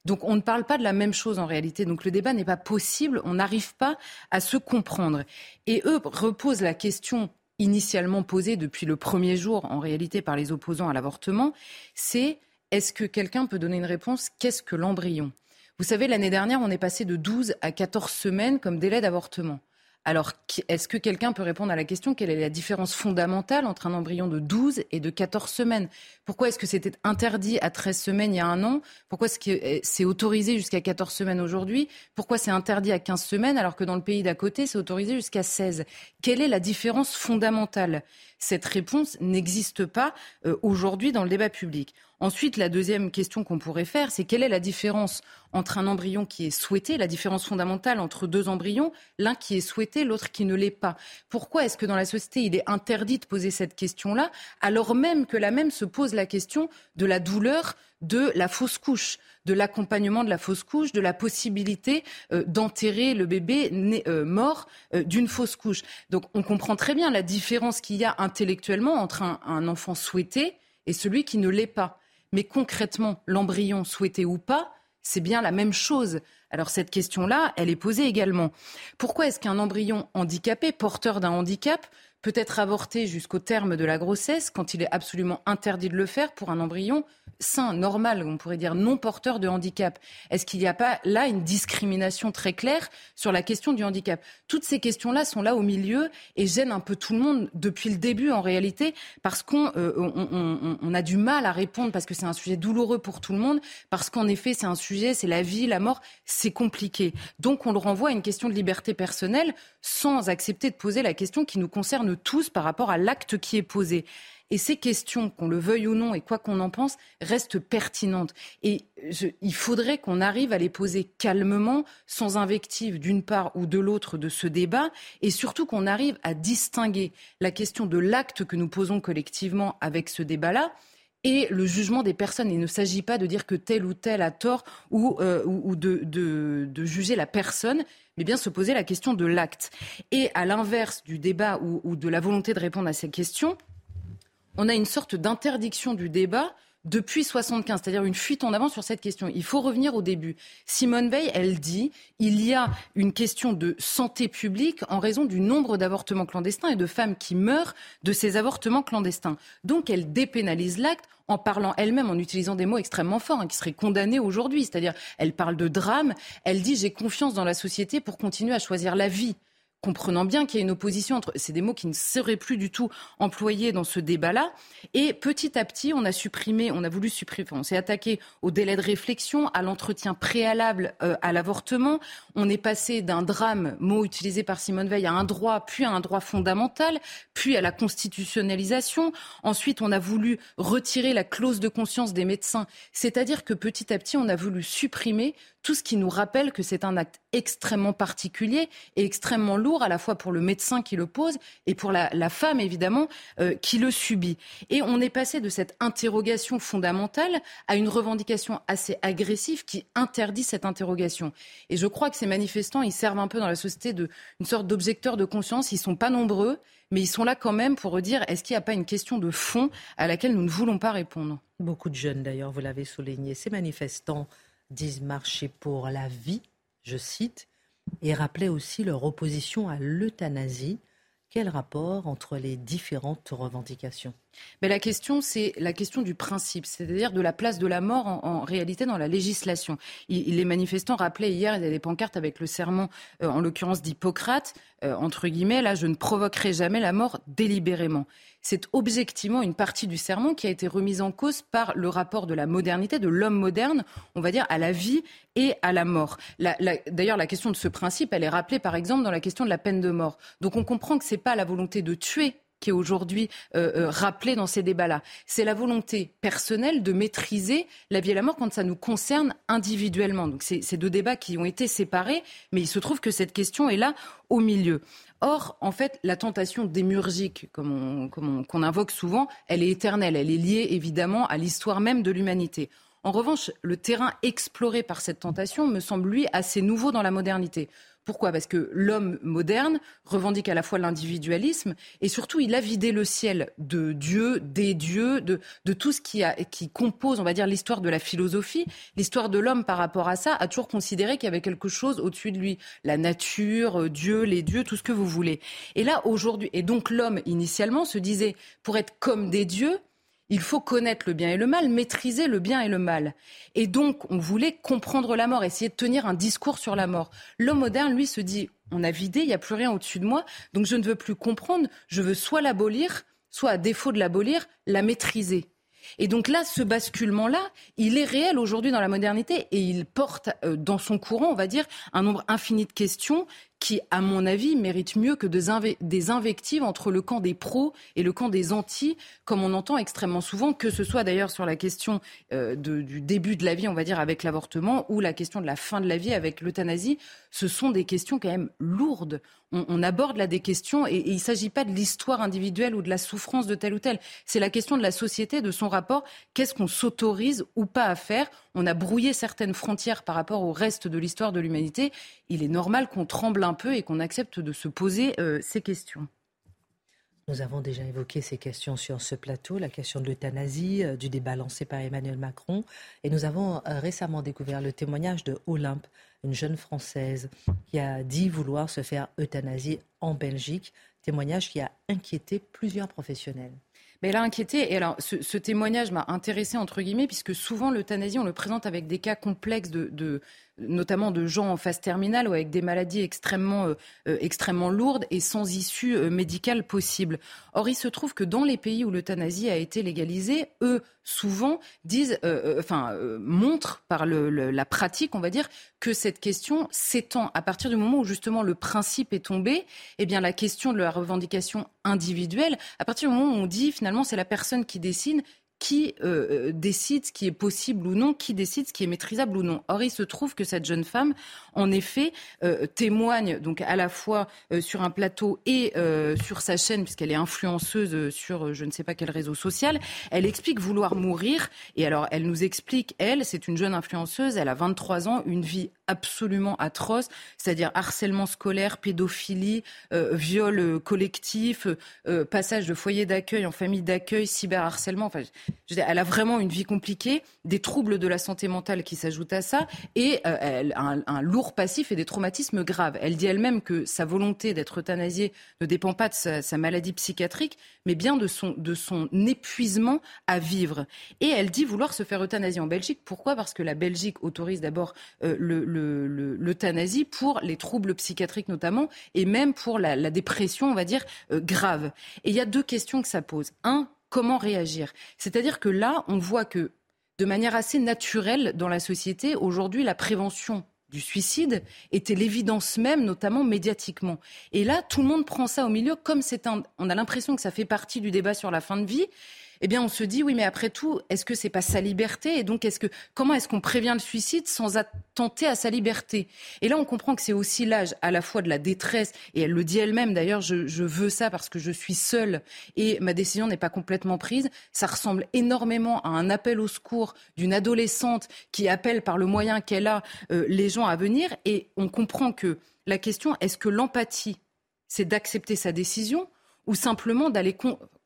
Donc on ne parle pas de la même chose en réalité. Donc le débat n'est pas possible, on n'arrive pas à se comprendre. Et eux reposent la question initialement posée depuis le premier jour en réalité par les opposants à l'avortement, c'est est-ce que quelqu'un peut donner une réponse? Qu'est-ce que l'embryon? Vous savez, l'année dernière, on est passé de 12 à 14 semaines comme délai d'avortement. Alors, est-ce que quelqu'un peut répondre à la question quelle est la différence fondamentale entre un embryon de 12 et de 14 semaines? Pourquoi est-ce que c'était interdit à 13 semaines il y a un an? Pourquoi est-ce que eh, c'est autorisé jusqu'à 14 semaines aujourd'hui? Pourquoi c'est interdit à 15 semaines alors que dans le pays d'à côté, c'est autorisé jusqu'à 16 Quelle est la différence fondamentale? Cette réponse n'existe pas euh, aujourd'hui dans le débat public. Ensuite, la deuxième question qu'on pourrait faire, c'est quelle est la différence entre un embryon qui est souhaité, la différence fondamentale entre deux embryons, l'un qui est souhaité, l'autre qui ne l'est pas? Pourquoi est-ce que dans la société, il est interdit de poser cette question-là, alors même que la même se pose la question de la douleur de la fausse couche, de l'accompagnement de la fausse couche, de la possibilité euh, d'enterrer le bébé euh, mort euh, d'une fausse couche. Donc on comprend très bien la différence qu'il y a intellectuellement entre un enfant souhaité et celui qui ne l'est pas. Mais concrètement, l'embryon souhaité ou pas, c'est bien la même chose. Alors cette question-là, elle est posée également. Pourquoi est-ce qu'un embryon handicapé, porteur d'un handicap, peut être avorté jusqu'au terme de la grossesse quand il est absolument interdit de le faire pour un embryon sain, normal, on pourrait dire non porteur de handicap Est-ce qu'il n'y a pas là une discrimination très claire sur la question du handicap? Toutes ces questions-là sont là au milieu et gênent un peu tout le monde depuis le début en réalité parce qu'on euh, a du mal à répondre parce que c'est un sujet douloureux pour tout le monde, parce qu'en effet c'est un sujet, c'est la vie, la mort, c'est compliqué. Donc on le renvoie à une question de liberté personnelle sans accepter de poser la question qui nous concerne tous par rapport à l'acte qui est posé. Et ces questions, qu'on le veuille ou non, et quoi qu'on en pense, restent pertinentes. Et il faudrait qu'on arrive à les poser calmement, sans invective d'une part ou de l'autre de ce débat, et surtout qu'on arrive à distinguer la question de l'acte que nous posons collectivement avec ce débat-là et le jugement des personnes. Il ne s'agit pas de dire que tel ou tel a tort ou, euh, de, juger la personne, mais bien se poser la question de l'acte. Et à l'inverse du débat ou, ou de la volonté de répondre à ces questions, on a une sorte d'interdiction du débat depuis 75, c'est-à-dire une fuite en avant sur cette question. Il faut revenir au début. Simone Veil, elle dit, il y a une question de santé publique en raison du nombre d'avortements clandestins et de femmes qui meurent de ces avortements clandestins. Donc elle dépénalise l'acte en parlant elle-même, en utilisant des mots extrêmement forts, hein, qui seraient condamnés aujourd'hui. C'est-à-dire, elle parle de drame, elle dit j'ai confiance dans la société pour continuer à choisir la vie comprenant bien qu'il y a une opposition entre. C'est des mots qui ne seraient plus du tout employés dans ce débat-là. Et petit à petit, on a supprimé, on a voulu supprimer, on s'est attaqué au délai de réflexion, à l'entretien préalable euh, à l'avortement. On est passé d'un drame, mot utilisé par Simone Veil, à un droit, puis à un droit fondamental, puis à la constitutionnalisation. Ensuite, on a voulu retirer la clause de conscience des médecins. C'est-à-dire que petit à petit, on a voulu supprimer tout ce qui nous rappelle que c'est un acte extrêmement particulier et extrêmement lourd à la fois pour le médecin qui le pose et pour la, femme, évidemment, euh, qui le subit. Et on est passé de cette interrogation fondamentale à une revendication assez agressive qui interdit cette interrogation. Et je crois que ces manifestants, ils servent un peu dans la société d'une sorte d'objecteurs de conscience. Ils sont pas nombreux, mais ils sont là quand même pour dire est-ce qu'il n'y a pas une question de fond à laquelle nous ne voulons pas répondre? Beaucoup de jeunes, d'ailleurs, vous l'avez souligné, ces manifestants disent marcher pour la vie, je cite, et rappelaient aussi leur opposition à l'euthanasie. Quel rapport entre les différentes revendications? Mais la question, c'est la question du principe, c'est-à-dire de la place de la mort en, réalité dans la législation. les manifestants rappelaient hier, il y a des pancartes avec le serment, euh, en l'occurrence d'Hippocrate, euh, entre guillemets, là, je ne provoquerai jamais la mort délibérément c'est objectivement une partie du serment qui a été remise en cause par le rapport de la modernité, de l'homme moderne, on va dire, à la vie et à la mort. D'ailleurs, la question de ce principe, elle est rappelée, par exemple, dans la question de la peine de mort. Donc on comprend que ce n'est pas la volonté de tuer qui est aujourd'hui euh, euh, rappelée dans ces débats-là. C'est la volonté personnelle de maîtriser la vie et la mort quand ça nous concerne individuellement. Donc c'est deux débats qui ont été séparés, mais il se trouve que cette question est là au milieu. Or, en fait, la tentation démurgique, comme qu'on invoque souvent, elle est éternelle. Elle est liée évidemment à l'histoire même de l'humanité. En revanche, le terrain exploré par cette tentation me semble, lui, assez nouveau dans la modernité. Pourquoi? Parce que l'homme moderne revendique à la fois l'individualisme et surtout il a vidé le ciel de Dieu, des dieux, de, tout ce qui, a, qui compose, on va dire, l'histoire de la philosophie. L'histoire de l'homme par rapport à ça a toujours considéré qu'il y avait quelque chose au-dessus de lui. La nature, euh, Dieu, les dieux, tout ce que vous voulez. Et là, aujourd'hui, et donc l'homme initialement se disait, pour être comme des dieux, il faut connaître le bien et le mal, maîtriser le bien et le mal. Et donc, on voulait comprendre la mort, essayer de tenir un discours sur la mort. L'homme moderne, lui, se dit, on a vidé, il n'y a plus rien au-dessus de moi, donc je ne veux plus comprendre, je veux soit l'abolir, soit à défaut de l'abolir, la maîtriser. Et donc là, ce basculement-là, il est réel aujourd'hui dans la modernité et il porte euh, dans son courant, on va dire, un nombre infini de questions qui, à mon avis, mérite mieux que des invectives entre le camp des pros et le camp des anti, comme on entend extrêmement souvent, que ce soit d'ailleurs sur la question euh, du début de la vie, on va dire, avec l'avortement, ou la question de la fin de la vie avec l'euthanasie. Ce sont des questions quand même lourdes. On, aborde là des questions et, et il ne s'agit pas de l'histoire individuelle ou de la souffrance de tel ou tel. C'est la question de la société, de son rapport. Qu'est-ce qu'on s'autorise ou pas à faire? On a brouillé certaines frontières par rapport au reste de l'histoire de l'humanité. Il est normal qu'on tremble un peu et qu'on accepte de se poser euh, ces questions. Nous avons déjà évoqué ces questions sur ce plateau, la question de l'euthanasie, euh, du débat lancé par Emmanuel Macron. Et nous avons euh, récemment découvert le témoignage de Olympe, une jeune Française qui a dit vouloir se faire euthanasier en Belgique. Témoignage qui a inquiété plusieurs professionnels. Mais elle a inquiété. Et alors, ce, ce témoignage m'a intéressé, entre guillemets, puisque souvent, l'euthanasie, on le présente avec des cas complexes de, de, notamment de gens en phase terminale ou avec des maladies extrêmement, euh, euh, extrêmement lourdes et sans issue euh, médicale possible. Or, il se trouve que dans les pays où l'euthanasie a été légalisée, eux, souvent, disent, enfin, montrent par le, la pratique, on va dire, que cette question s'étend à partir du moment où justement le principe est tombé. Eh bien, la question de la revendication individuelle, à partir du moment où on dit finalement c'est la personne qui décide, qui euh, euh, décide ce qui est possible ou non, qui décide ce qui est maîtrisable ou non. Or, il se trouve que cette jeune femme, en effet, euh, témoigne donc à la fois sur un plateau et sur sa chaîne, puisqu'elle est influenceuse sur je ne sais pas quel réseau social. Elle explique vouloir mourir. Et alors, elle nous explique, elle, c'est une jeune influenceuse, elle a 23 ans, une vie absolument atroce, c'est-à-dire harcèlement scolaire, pédophilie, viol collectif, passage de foyer d'accueil en famille d'accueil, cyberharcèlement. Enfin, elle a vraiment une vie compliquée, des troubles de la santé mentale qui s'ajoutent à ça, et euh, un, lourd passif et des traumatismes graves. Elle dit elle-même que sa volonté d'être euthanasiée ne dépend pas de sa, maladie psychiatrique, mais bien de son, épuisement à vivre. Et elle dit vouloir se faire euthanasier en Belgique. Pourquoi? Parce que la Belgique autorise d'abord euh, l'euthanasie pour les troubles psychiatriques notamment, et même pour la, dépression, on va dire, euh, grave. Et il y a deux questions que ça pose. Un, comment réagir? C'est-à-dire que là, on voit que de manière assez naturelle dans la société, aujourd'hui, la prévention du suicide était l'évidence même, notamment médiatiquement. Et là, tout le monde prend ça au milieu, comme c'est un, on a l'impression que ça fait partie du débat sur la fin de vie. Eh bien on se dit oui mais après tout est-ce que c'est pas sa liberté? Et donc est-ce que comment est-ce qu'on prévient le suicide sans attenter à sa liberté? Et là on comprend que c'est aussi l'âge à la fois de la détresse et elle le dit elle-même d'ailleurs je, veux ça parce que je suis seule et ma décision n'est pas complètement prise. Ça ressemble énormément à un appel au secours d'une adolescente qui appelle par le moyen qu'elle a euh, les gens à venir et on comprend que la question est-ce que l'empathie c'est d'accepter sa décision ou simplement d'aller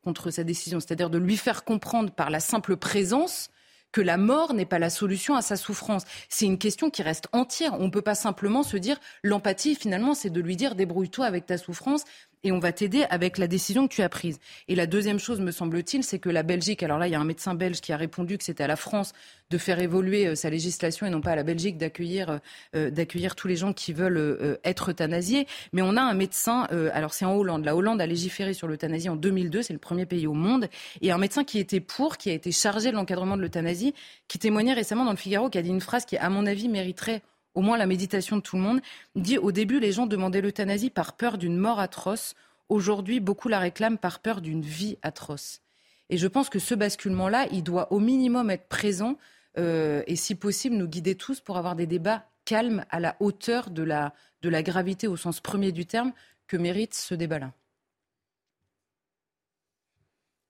contre sa décision, c'est-à-dire de lui faire comprendre par la simple présence que la mort n'est pas la solution à sa souffrance. C'est une question qui reste entière. On ne peut pas simplement se dire l'empathie, finalement, c'est de lui dire débrouille-toi avec ta souffrance et on va t'aider avec la décision que tu as prise. Et la deuxième chose, me semble-t-il, c'est que la Belgique, alors là, il y a un médecin belge qui a répondu que c'était à la France de faire évoluer euh, sa législation et non pas à la Belgique d'accueillir euh, euh, d'accueillir tous les gens qui veulent être euthanasiés. Mais on a un médecin, alors c'est en Hollande. La Hollande a légiféré sur l'euthanasie en 2002, c'est le premier pays au monde, et un médecin qui était pour, qui a été chargé de l'encadrement de l'euthanasie, qui témoignait récemment dans le Figaro, qui a dit une phrase qui, à mon avis, mériterait au moins la méditation de tout le monde, dit au début, les gens demandaient l'euthanasie par peur d'une mort atroce. Aujourd'hui, beaucoup la réclament par peur d'une vie atroce. Et je pense que ce basculement-là, il doit au minimum être présent euh, et si possible nous guider tous pour avoir des débats calmes à la hauteur de la, de la gravité au sens premier du terme que mérite ce débat-là.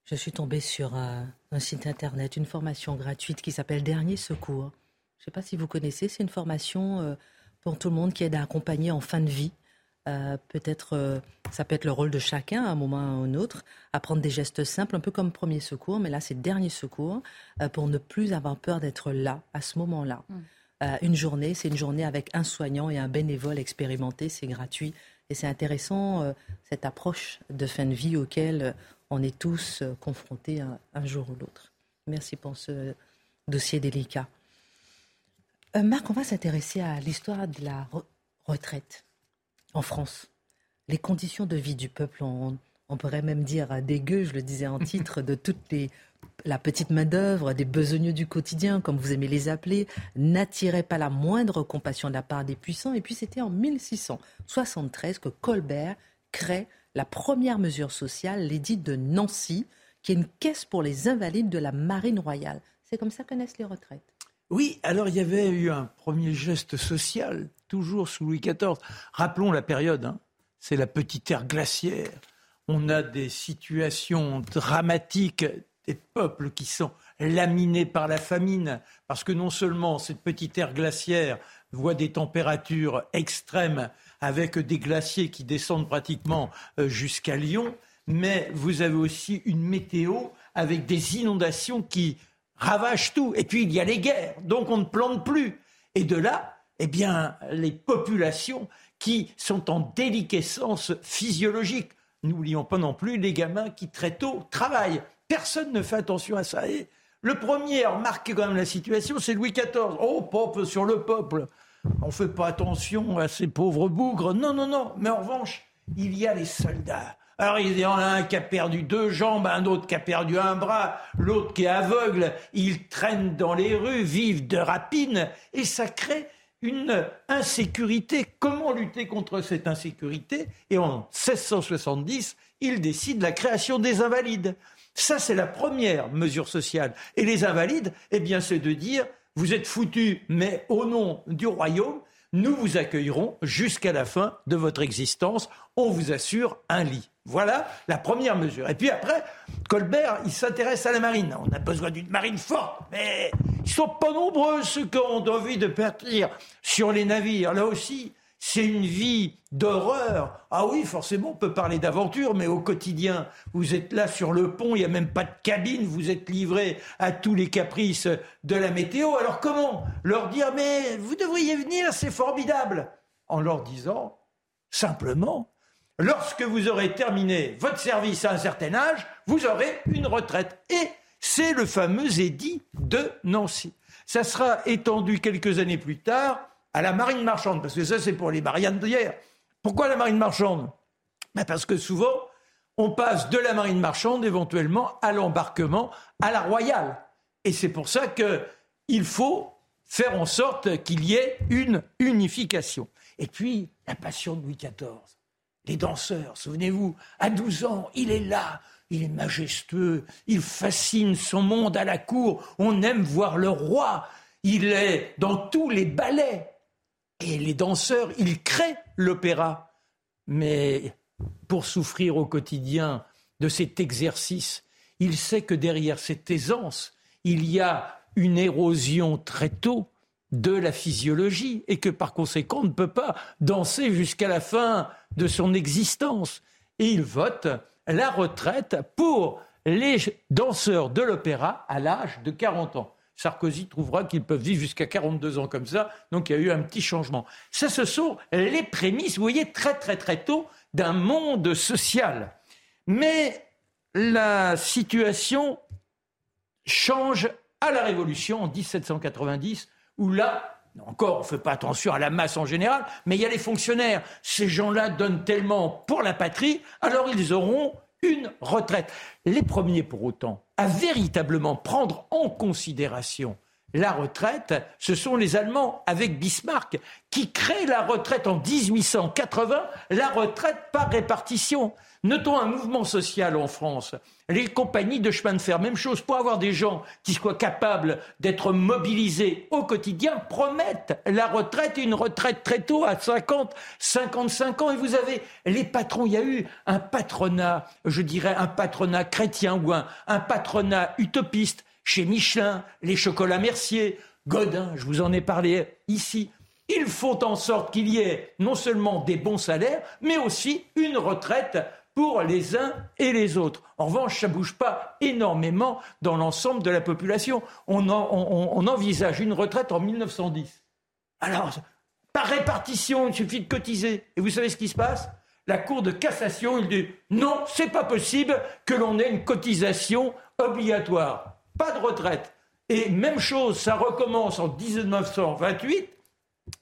Je suis tombée sur un, un, site internet, une formation gratuite qui s'appelle Dernier Secours. Je ne sais pas si vous connaissez, c'est une formation euh, pour tout le monde qui aide à accompagner en fin de vie. Euh, peut-être, euh, ça peut être le rôle de chacun à un moment ou à un autre, à prendre des gestes simples, un peu comme premier secours, mais là c'est dernier secours, pour ne plus avoir peur d'être là, à ce moment-là. Mm. une journée, c'est une journée avec un soignant et un bénévole expérimenté, c'est gratuit. Et c'est intéressant, cette approche de fin de vie auquel on est tous confrontés un jour ou l'autre. Merci pour ce dossier délicat. Euh, Marc, on va s'intéresser à l'histoire de la retraite en France. Les conditions de vie du peuple, on, pourrait même dire dégueu, je le disais en [laughs] titre, de toute les, la petite main-d'œuvre, des besogneux du quotidien, comme vous aimez les appeler, n'attiraient pas la moindre compassion de la part des puissants. Et puis c'était en 1673 que Colbert crée la première mesure sociale, l'édit de Nancy, qui est une caisse pour les invalides de la marine royale. C'est comme ça que naissent les retraites. Oui, alors il y avait eu un premier geste social, toujours sous Louis XIV. Rappelons la période, hein. c'est la petite ère glaciaire. On a des situations dramatiques, des peuples qui sont laminés par la famine, parce que non seulement cette petite ère glaciaire voit des températures extrêmes avec des glaciers qui descendent pratiquement euh, jusqu'à Lyon, mais vous avez aussi une météo avec des inondations qui ravage tout. Et puis il y a les guerres, donc on ne plante plus. Et de là, eh bien, les populations qui sont en déliquescence physiologique. N'oublions pas non plus les gamins qui très tôt travaillent. Personne ne fait attention à ça. Et le premier à remarquer quand même la situation, c'est Louis XIV. Oh, peuple sur le peuple. On ne fait pas attention à ces pauvres bougres. Non, non, non. Mais en revanche, il y a les soldats. Alors il y en a un qui a perdu deux jambes, un autre qui a perdu un bras, l'autre qui est aveugle. Ils traînent dans les rues, vivent de rapines, et ça crée une insécurité. Comment lutter contre cette insécurité? Et en 1670, il décide la création des invalides. Ça, c'est la première mesure sociale. Et les invalides, eh bien, c'est de dire, vous êtes foutus, mais au nom du royaume, nous vous accueillerons jusqu'à la fin de votre existence. On vous assure un lit. Voilà la première mesure. Et puis après, Colbert, il s'intéresse à la marine. On a besoin d'une marine forte, mais ils sont pas nombreux ceux qui ont envie de partir sur les navires. Là aussi, c'est une vie d'horreur. Ah oui, forcément, on peut parler d'aventure, mais au quotidien, vous êtes là sur le pont, il n'y a même pas de cabine, vous êtes livré à tous les caprices de la météo. Alors comment leur dire, mais vous devriez venir, c'est formidable En leur disant, simplement, lorsque vous aurez terminé votre service à un certain âge, vous aurez une retraite. Et c'est le fameux édit de Nancy. Ça sera étendu quelques années plus tard à la marine marchande, parce que ça, c'est pour les Mariannes d'hier. Pourquoi la marine marchande? Ben Parce que souvent, on passe de la marine marchande éventuellement à l'embarquement, à la royale. Et c'est pour ça qu'il faut faire en sorte qu'il y ait une unification. Et puis, la passion de Louis XIV. Les danseurs, souvenez-vous, à 12 ans, il est là, il est majestueux, il fascine son monde à la cour, on aime voir le roi, il est dans tous les ballets. Et les danseurs, ils créent l'opéra. Mais pour souffrir au quotidien de cet exercice, il sait que derrière cette aisance, il y a une érosion très tôt de la physiologie et que par conséquent on ne peut pas danser jusqu'à la fin de son existence. Et il vote la retraite pour les danseurs de l'opéra à l'âge de 40 ans. Sarkozy trouvera qu'ils peuvent vivre jusqu'à 42 ans comme ça, donc il y a eu un petit changement. Ça, ce sont les prémices, vous voyez, très très très tôt d'un monde social. Mais la situation change à la Révolution en 1790, où là, encore, on ne fait pas attention à la masse en général, mais il y a les fonctionnaires. Ces gens-là donnent tellement pour la patrie, alors ils auront une retraite. Les premiers, pour autant, à véritablement prendre en considération la retraite, ce sont les Allemands avec Bismarck qui créent la retraite en 1880, la retraite par répartition. Notons un mouvement social en France. Les compagnies de chemin de fer, même chose, pour avoir des gens qui soient capables d'être mobilisés au quotidien, promettent la retraite, une retraite très tôt, à 50, 55 ans. Et vous avez les patrons, il y a eu un patronat, je dirais un patronat chrétien ou un, un patronat utopiste chez Michelin, les chocolats Mercier, Godin, je vous en ai parlé ici. Ils font en sorte qu'il y ait non seulement des bons salaires, mais aussi une retraite pour les uns et les autres. En revanche, ça ne bouge pas énormément dans l'ensemble de la population. On, on, envisage une retraite en 1910. Alors, par répartition, il suffit de cotiser. Et vous savez ce qui se passe? La Cour de cassation, il dit non, c'est pas possible que l'on ait une cotisation obligatoire. Pas de retraite. Et même chose, ça recommence en 1928.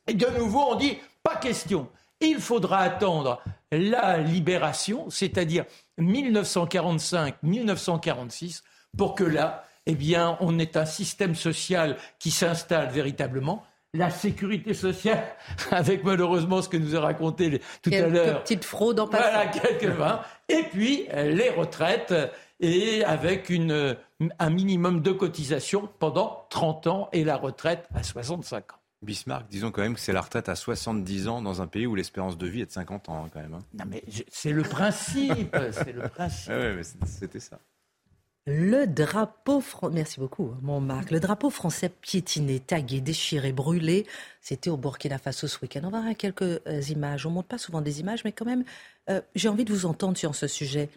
Et de nouveau, on dit pas question. Il faudra attendre la libération, c'est-à-dire 1945-1946, pour que là, eh bien, on ait un système social qui s'installe véritablement. La sécurité sociale, [laughs] avec malheureusement ce que nous a raconté tout à l'heure. petite fraude en passant. Voilà, quelques-uns. Et puis, les retraites, et avec une, un minimum de cotisation pendant 30 ans et la retraite à 65 ans. Bismarck, disons quand même que c'est la retraite à 70 ans dans un pays où l'espérance de vie est de 50 ans hein, quand même. Hein. Non mais c'est le principe, [laughs] c'est le principe. Ah mais c'était ça. Le drapeau français, merci beaucoup, hein, mon Marc. Le drapeau français piétiné, tagué, déchiré, brûlé, c'était au Burkina Faso ce week-end. On va voir quelques euh, images. On montre pas souvent des images, mais quand même, euh, j'ai envie de vous entendre sur ce sujet.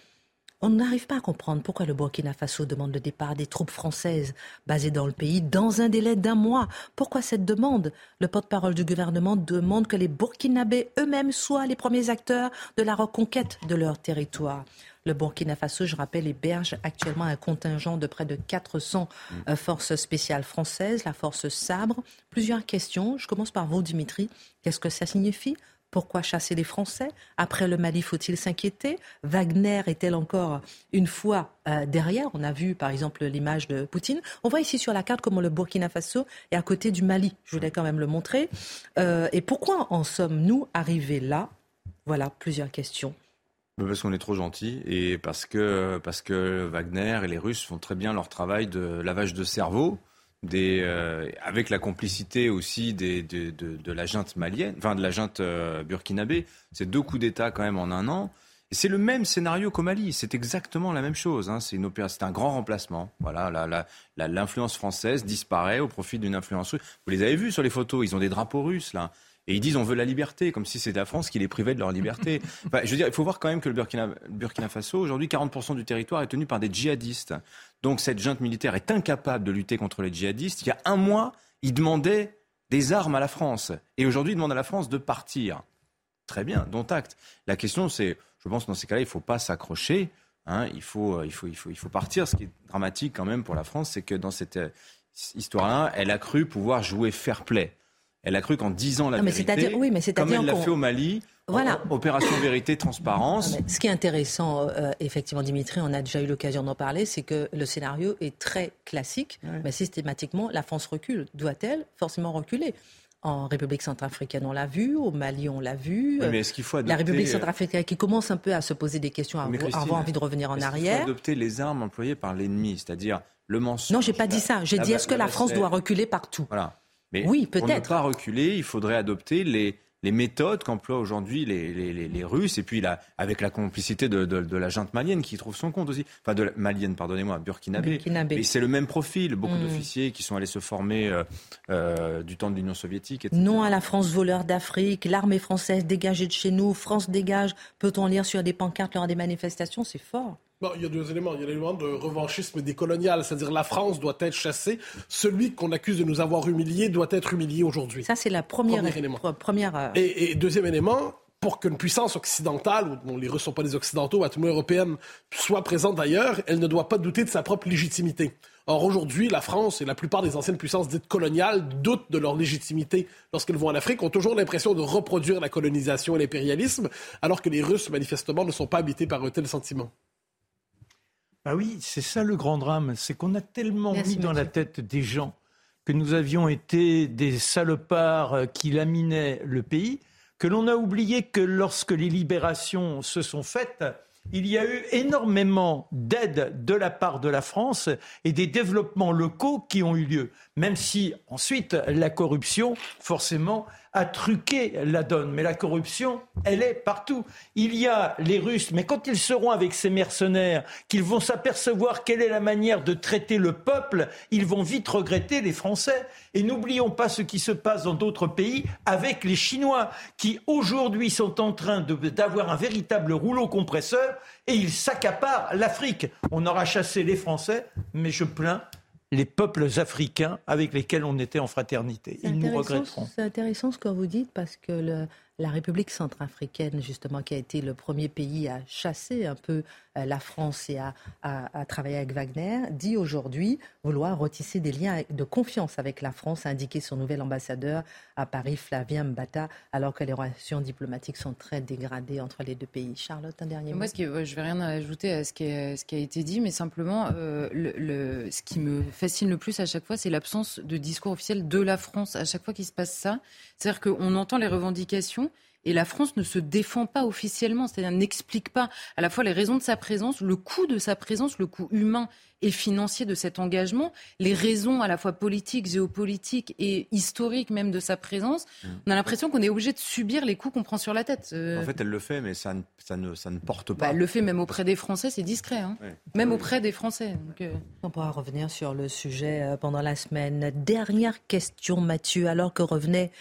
On n'arrive pas à comprendre pourquoi le Burkina Faso demande le départ des troupes françaises basées dans le pays dans un délai d'un mois. Pourquoi cette demande? Le porte-parole du gouvernement demande que les Burkinabés eux-mêmes soient les premiers acteurs de la reconquête de leur territoire. Le Burkina Faso, je rappelle, héberge actuellement un contingent de près de 400 euh, forces spéciales françaises, la force Sabre. Plusieurs questions. Je commence par vous, Dimitri. Qu'est-ce que ça signifie pourquoi chasser les Français? Après le Mali, faut-il s'inquiéter? Wagner est-elle encore une fois euh, derrière? On a vu par exemple l'image de Poutine. On voit ici sur la carte comment le Burkina Faso est à côté du Mali. Je voulais quand même le montrer. Euh, et pourquoi en sommes-nous arrivés là? Voilà plusieurs questions. Parce qu'on est trop gentil et parce que, parce que Wagner et les Russes font très bien leur travail de lavage de cerveau des, euh, avec la complicité aussi des, de, de, de, la junte malienne, enfin de la junte euh, burkinabé. C'est deux coups d'État quand même en un an. Et c'est le même scénario qu'au Mali. C'est exactement la même chose. Hein. C'est, une c'est un grand remplacement. Voilà, la, la, l'influence française disparaît au profit d'une influence russe. Vous les avez vus sur les photos. Ils ont des drapeaux russes là. Et ils disent on veut la liberté, comme si c'était la France qui les privait de leur liberté. [laughs] je veux dire, il faut voir quand même que le Burkina, Burkina Faso, aujourd'hui, 40% du territoire est tenu par des djihadistes. Donc cette junte militaire est incapable de lutter contre les djihadistes. Il y a un mois, ils demandaient des armes à la France. Et aujourd'hui, ils demandent à la France de partir. Très bien, dont acte. La question, c'est, je pense, dans ces cas-là, il ne faut pas s'accrocher. Hein. il, faut, il, faut, il, faut, il faut partir. Ce qui est dramatique quand même pour la France, c'est que dans cette euh, histoire-là, elle a cru pouvoir jouer fair play. Elle a cru qu'en disant la vérité, oui, mais comme elle l'a fait au Mali, voilà. Opération vérité, transparence. ce qui est intéressant, euh, effectivement, Dimitri, on a déjà eu l'occasion d'en parler, c'est que le scénario est très classique. Mais systématiquement, la France recule. Doit-elle forcément reculer? En République centrafricaine, on l'a vu. Au Mali, on l'a vu. mais est-ce qu'il faut adopter... La République centrafricaine qui commence un peu à se poser des questions, à avoir envie de revenir en arrière. Il faut adopter les armes employées par l'ennemi, c'est-à-dire le mensonge? Non, j'ai pas dit ça. J'ai dit est-ce que la France doit reculer partout? Voilà. Mais oui, peut-être. Pour ne pas reculer, il faudrait adopter les, les méthodes qu'emploient aujourd'hui les, les, les, Russes, et puis là, avec la complicité de, de, de, la junte malienne qui trouve son compte aussi, enfin de la, malienne, pardonnez-moi, burkinabé. burkinabé. Mais c'est le même profil, beaucoup mm. d'officiers qui sont allés se former euh, euh, du temps de l'Union soviétique. Etc. Non à la France voleur d'Afrique, l'armée française dégagée de chez nous, France dégage, peut-on lire sur des pancartes lors des manifestations, c'est fort il y a deux éléments. Il y a l'élément de revanchisme décolonial, c'est-à-dire la France doit être chassée. Celui qu'on accuse de nous avoir humiliés doit être humilié aujourd'hui. Ça, c'est la première, Premier élément. Première, euh, et, deuxième élément, pour qu'une puissance occidentale, ou les Russes ne sont pas des Occidentaux, à tout le monde européenne, soit présente ailleurs, elle ne doit pas douter de sa propre légitimité. Or, aujourd'hui, la France et la plupart des anciennes puissances dites coloniales doutent de leur légitimité lorsqu'elles vont en Afrique, ont toujours l'impression de reproduire la colonisation et l'impérialisme, alors que les Russes, manifestement, ne sont pas habités par un tel sentiment. Ah oui, c'est ça le grand drame, c'est qu'on a tellement mis dans la tête des gens que nous avions été des salopards qui laminaient le pays, que l'on a oublié que lorsque les libérations se sont faites, il y a eu énormément d'aides de la part de la France et des développements locaux qui ont eu lieu, même si ensuite la corruption, forcément, a truqué la donne. Mais la corruption, elle est partout. Il y a les Russes, mais quand ils seront avec ces mercenaires, qu'ils vont s'apercevoir quelle est la manière de traiter le peuple, ils vont vite regretter les Français. Et n'oublions pas ce qui se passe dans d'autres pays avec les Chinois, qui aujourd'hui sont en train d'avoir un véritable rouleau compresseur et ils s'accaparent l'Afrique. On aura chassé les Français, mais je plains les peuples africains avec lesquels on était en fraternité. Ils nous regretteront. C'est intéressant ce que vous dites parce que le, la République centrafricaine, justement, qui a été le premier pays à chasser un peu la France et à, travailler avec Wagner, dit aujourd'hui vouloir retisser des liens de confiance avec la France, a indiqué son nouvel ambassadeur à Paris, Flavien Mbata, alors que les relations diplomatiques sont très dégradées entre les deux pays. Charlotte, un dernier mot. Moi, ce qui, je ne vais rien ajouter à ce qui, ce qui, a été dit, mais simplement, euh, le, ce qui me fascine le plus à chaque fois, c'est l'absence de discours officiel de la France. À chaque fois qu'il se passe ça, c'est-à-dire qu'on entend les revendications et la France ne se défend pas officiellement, c'est-à-dire n'explique pas à la fois les raisons de sa présence, le coût de sa présence, le coût humain et financier de cet engagement, les raisons à la fois politiques, géopolitiques et historiques même de sa présence. Mmh. On a l'impression qu'on est obligé de subir les coups qu'on prend sur la tête. Euh, en fait, elle le fait, mais ça ne, ça ne, ça ne porte pas. Bah, elle le fait même auprès des Français, c'est discret. Hein. Même auprès des Français. Euh. On pourra revenir sur le sujet euh, pendant la semaine. Dernière question, Mathieu, alors que revenait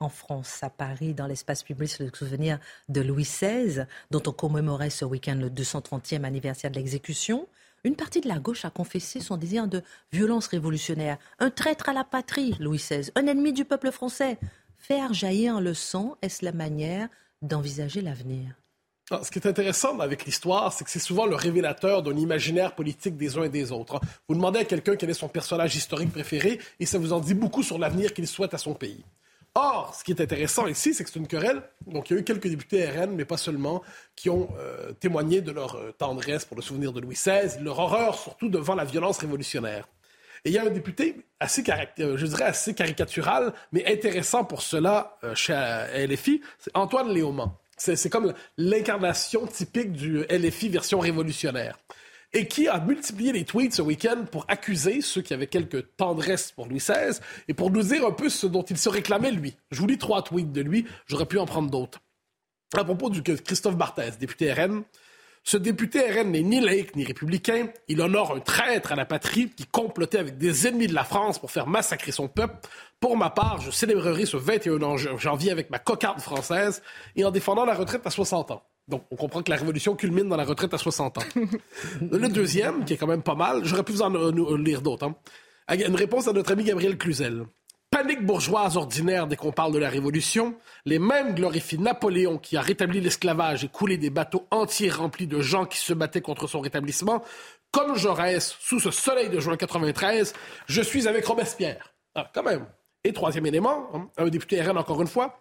en France, à Paris, dans l'espace public, le souvenir de Louis XVI, dont on commémorait ce week-end le 230e anniversaire de l'exécution. Une partie de la gauche a confessé son désir de violence révolutionnaire. Un traître à la patrie, Louis XVI, un ennemi du peuple français. Faire jaillir le sang, est-ce la manière d'envisager l'avenir? Ce qui est intéressant avec l'histoire, c'est que c'est souvent le révélateur d'un imaginaire politique des uns et des autres. Vous demandez à quelqu'un quel est son personnage historique préféré et ça vous en dit beaucoup sur l'avenir qu'il souhaite à son pays. Or, ce qui est intéressant ici, c'est que c'est une querelle. Donc, il y a eu quelques députés RN, mais pas seulement, qui ont euh, témoigné de leur euh, tendresse pour le souvenir de Louis XVI, leur horreur surtout devant la violence révolutionnaire. Et il y a un député assez, euh, je dirais assez caricatural, mais intéressant pour cela chez LFI, c'est Antoine Léaumont. C'est comme l'incarnation typique du LFI version révolutionnaire et qui a multiplié les tweets ce week-end pour accuser ceux qui avaient quelques tendresse pour Louis XVI et pour nous dire un peu ce dont il se réclamait lui. Je vous lis trois tweets de lui, j'aurais pu en prendre d'autres. À propos du Christophe Barthès, député RN, ce député RN n'est ni laïque ni républicain. Il honore un traître à la patrie qui complotait avec des ennemis de la France pour faire massacrer son peuple. Pour ma part, je célébrerai ce 21 janvier avec ma cocarde française et en défendant la retraite à 60 ans. Donc, on comprend que la révolution culmine dans la retraite à 60 ans. [laughs] le deuxième, qui est quand même pas mal, j'aurais pu vous en lire d'autres. Hein. Une réponse à notre ami Gabriel Cluzel. Panique bourgeoise ordinaire dès qu'on parle de la Révolution, les mêmes glorifient Napoléon qui a rétabli l'esclavage et coulé des bateaux entiers remplis de gens qui se battaient contre son rétablissement. Comme Jaurès, sous ce soleil de juin 93, je suis avec Robespierre. Ah, quand même. Et troisième élément, hein, un député RN encore une fois,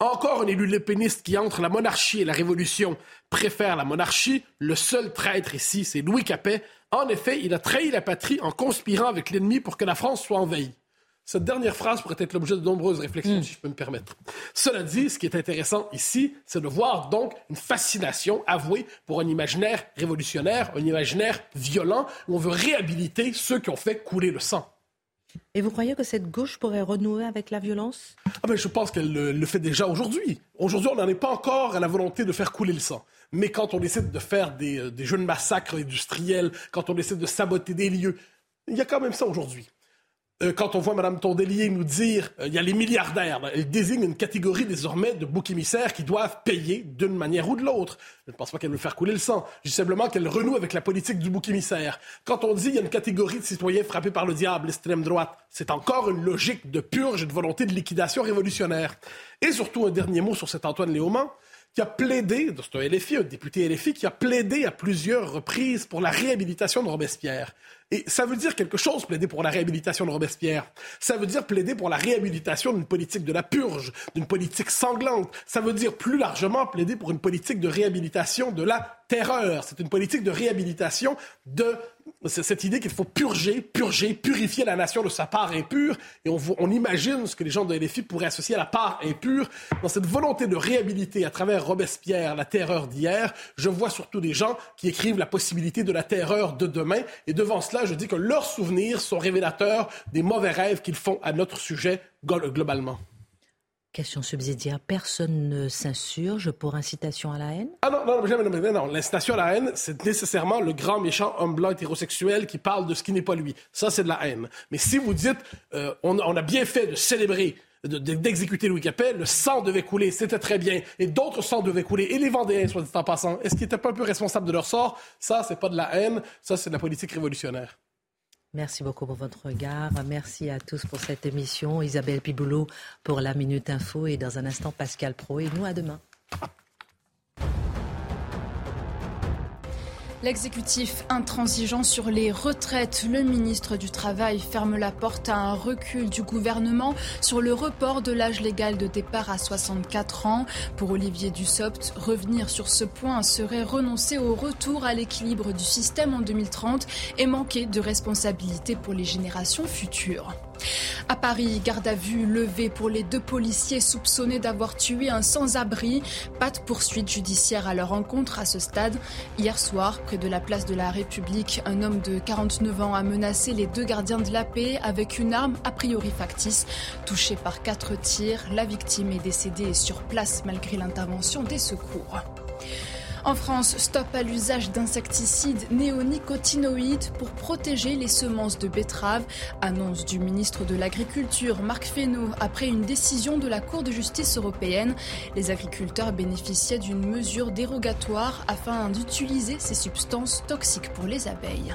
encore un élu lépéniste qui, entre la monarchie et la Révolution, préfère la monarchie. Le seul traître ici, c'est Louis Capet. En effet, il a trahi la patrie en conspirant avec l'ennemi pour que la France soit envahie. Cette dernière phrase pourrait être l'objet de nombreuses réflexions, hmm. si je peux me permettre. Cela dit, ce qui est intéressant ici, c'est de voir donc une fascination avouée pour un imaginaire révolutionnaire, un imaginaire violent, où on veut réhabiliter ceux qui ont fait couler le sang. Et vous croyez que cette gauche pourrait renouer avec la violence? Ah ben, Je pense qu'elle le, fait déjà aujourd'hui. Aujourd'hui, on n'en est pas encore à la volonté de faire couler le sang. Mais quand on décide de faire des, euh, des jeux de massacre industriels, quand on décide de saboter des lieux, il y a quand même ça aujourd'hui. Euh, quand on voit Mme Tondelier nous dire euh, il y a les milliardaires, ben, elle désigne une catégorie désormais de boucs émissaires qui doivent payer d'une manière ou de l'autre. Je ne pense pas qu'elle veut faire couler le sang. Je dis simplement qu'elle renoue avec la politique du bouc émissaire. Quand on dit il y a une catégorie de citoyens frappés par le diable, l'extrême droite, c'est encore une logique de purge et de volonté de liquidation révolutionnaire. Et surtout, un dernier mot sur cet Antoine Léaumont qui a plaidé, c'est un LFI, un député LFI, qui a plaidé à plusieurs reprises pour la réhabilitation de Robespierre. Et ça veut dire quelque chose, plaider pour la réhabilitation de Robespierre. Ça veut dire plaider pour la réhabilitation d'une politique de la purge, d'une politique sanglante. Ça veut dire plus largement plaider pour une politique de réhabilitation de la terreur. C'est une politique de réhabilitation de cette idée qu'il faut purger, purger, purifier la nation de sa part impure. Et on, on imagine ce que les gens de LFI pourraient associer à la part impure. Dans cette volonté de réhabiliter à travers Robespierre la terreur d'hier, je vois surtout des gens qui écrivent la possibilité de la terreur de demain. Et devant cela, je dis que leurs souvenirs sont révélateurs des mauvais rêves qu'ils font à notre sujet globalement. Question subsidiaire. Personne ne s'insurge pour incitation à la haine? Ah non, non, non, non, non. L'incitation à la haine, c'est nécessairement le grand méchant homme blanc hétérosexuel qui parle de ce qui n'est pas lui. Ça, c'est de la haine. Mais si vous dites, euh, on, a bien fait de célébrer d'exécuter Louis Capet, le sang devait couler, c'était très bien, et d'autres sangs devaient couler, et les Vendéens, soit dit en passant, est-ce qu'ils n'étaient pas un peu responsables de leur sort? Ça, c'est pas de la haine, ça, c'est de la politique révolutionnaire. Merci beaucoup pour votre regard. Merci à tous pour cette émission. Isabelle Piboulot pour la Minute Info et dans un instant Pascal Pro. Et nous, à demain. L'exécutif intransigeant sur les retraites, le ministre du Travail ferme la porte à un recul du gouvernement sur le report de l'âge légal de départ à 64 ans. Pour Olivier Dussopt, revenir sur ce point serait renoncer au retour à l'équilibre du système en 2030 et manquer de responsabilité pour les générations futures. À Paris, garde à vue levée pour les deux policiers soupçonnés d'avoir tué un sans-abri. Pas de poursuite judiciaire à leur encontre à ce stade. Hier soir, près de la place de la République, un homme de 49 ans a menacé les deux gardiens de la paix avec une arme a priori factice. Touché par quatre tirs, la victime est décédée sur place malgré l'intervention des secours. En France, stop à l'usage d'insecticides néonicotinoïdes pour protéger les semences de betteraves. Annonce du ministre de l'Agriculture, Marc Fesneau, après une décision de la Cour de justice européenne. Les agriculteurs bénéficiaient d'une mesure dérogatoire afin d'utiliser ces substances toxiques pour les abeilles.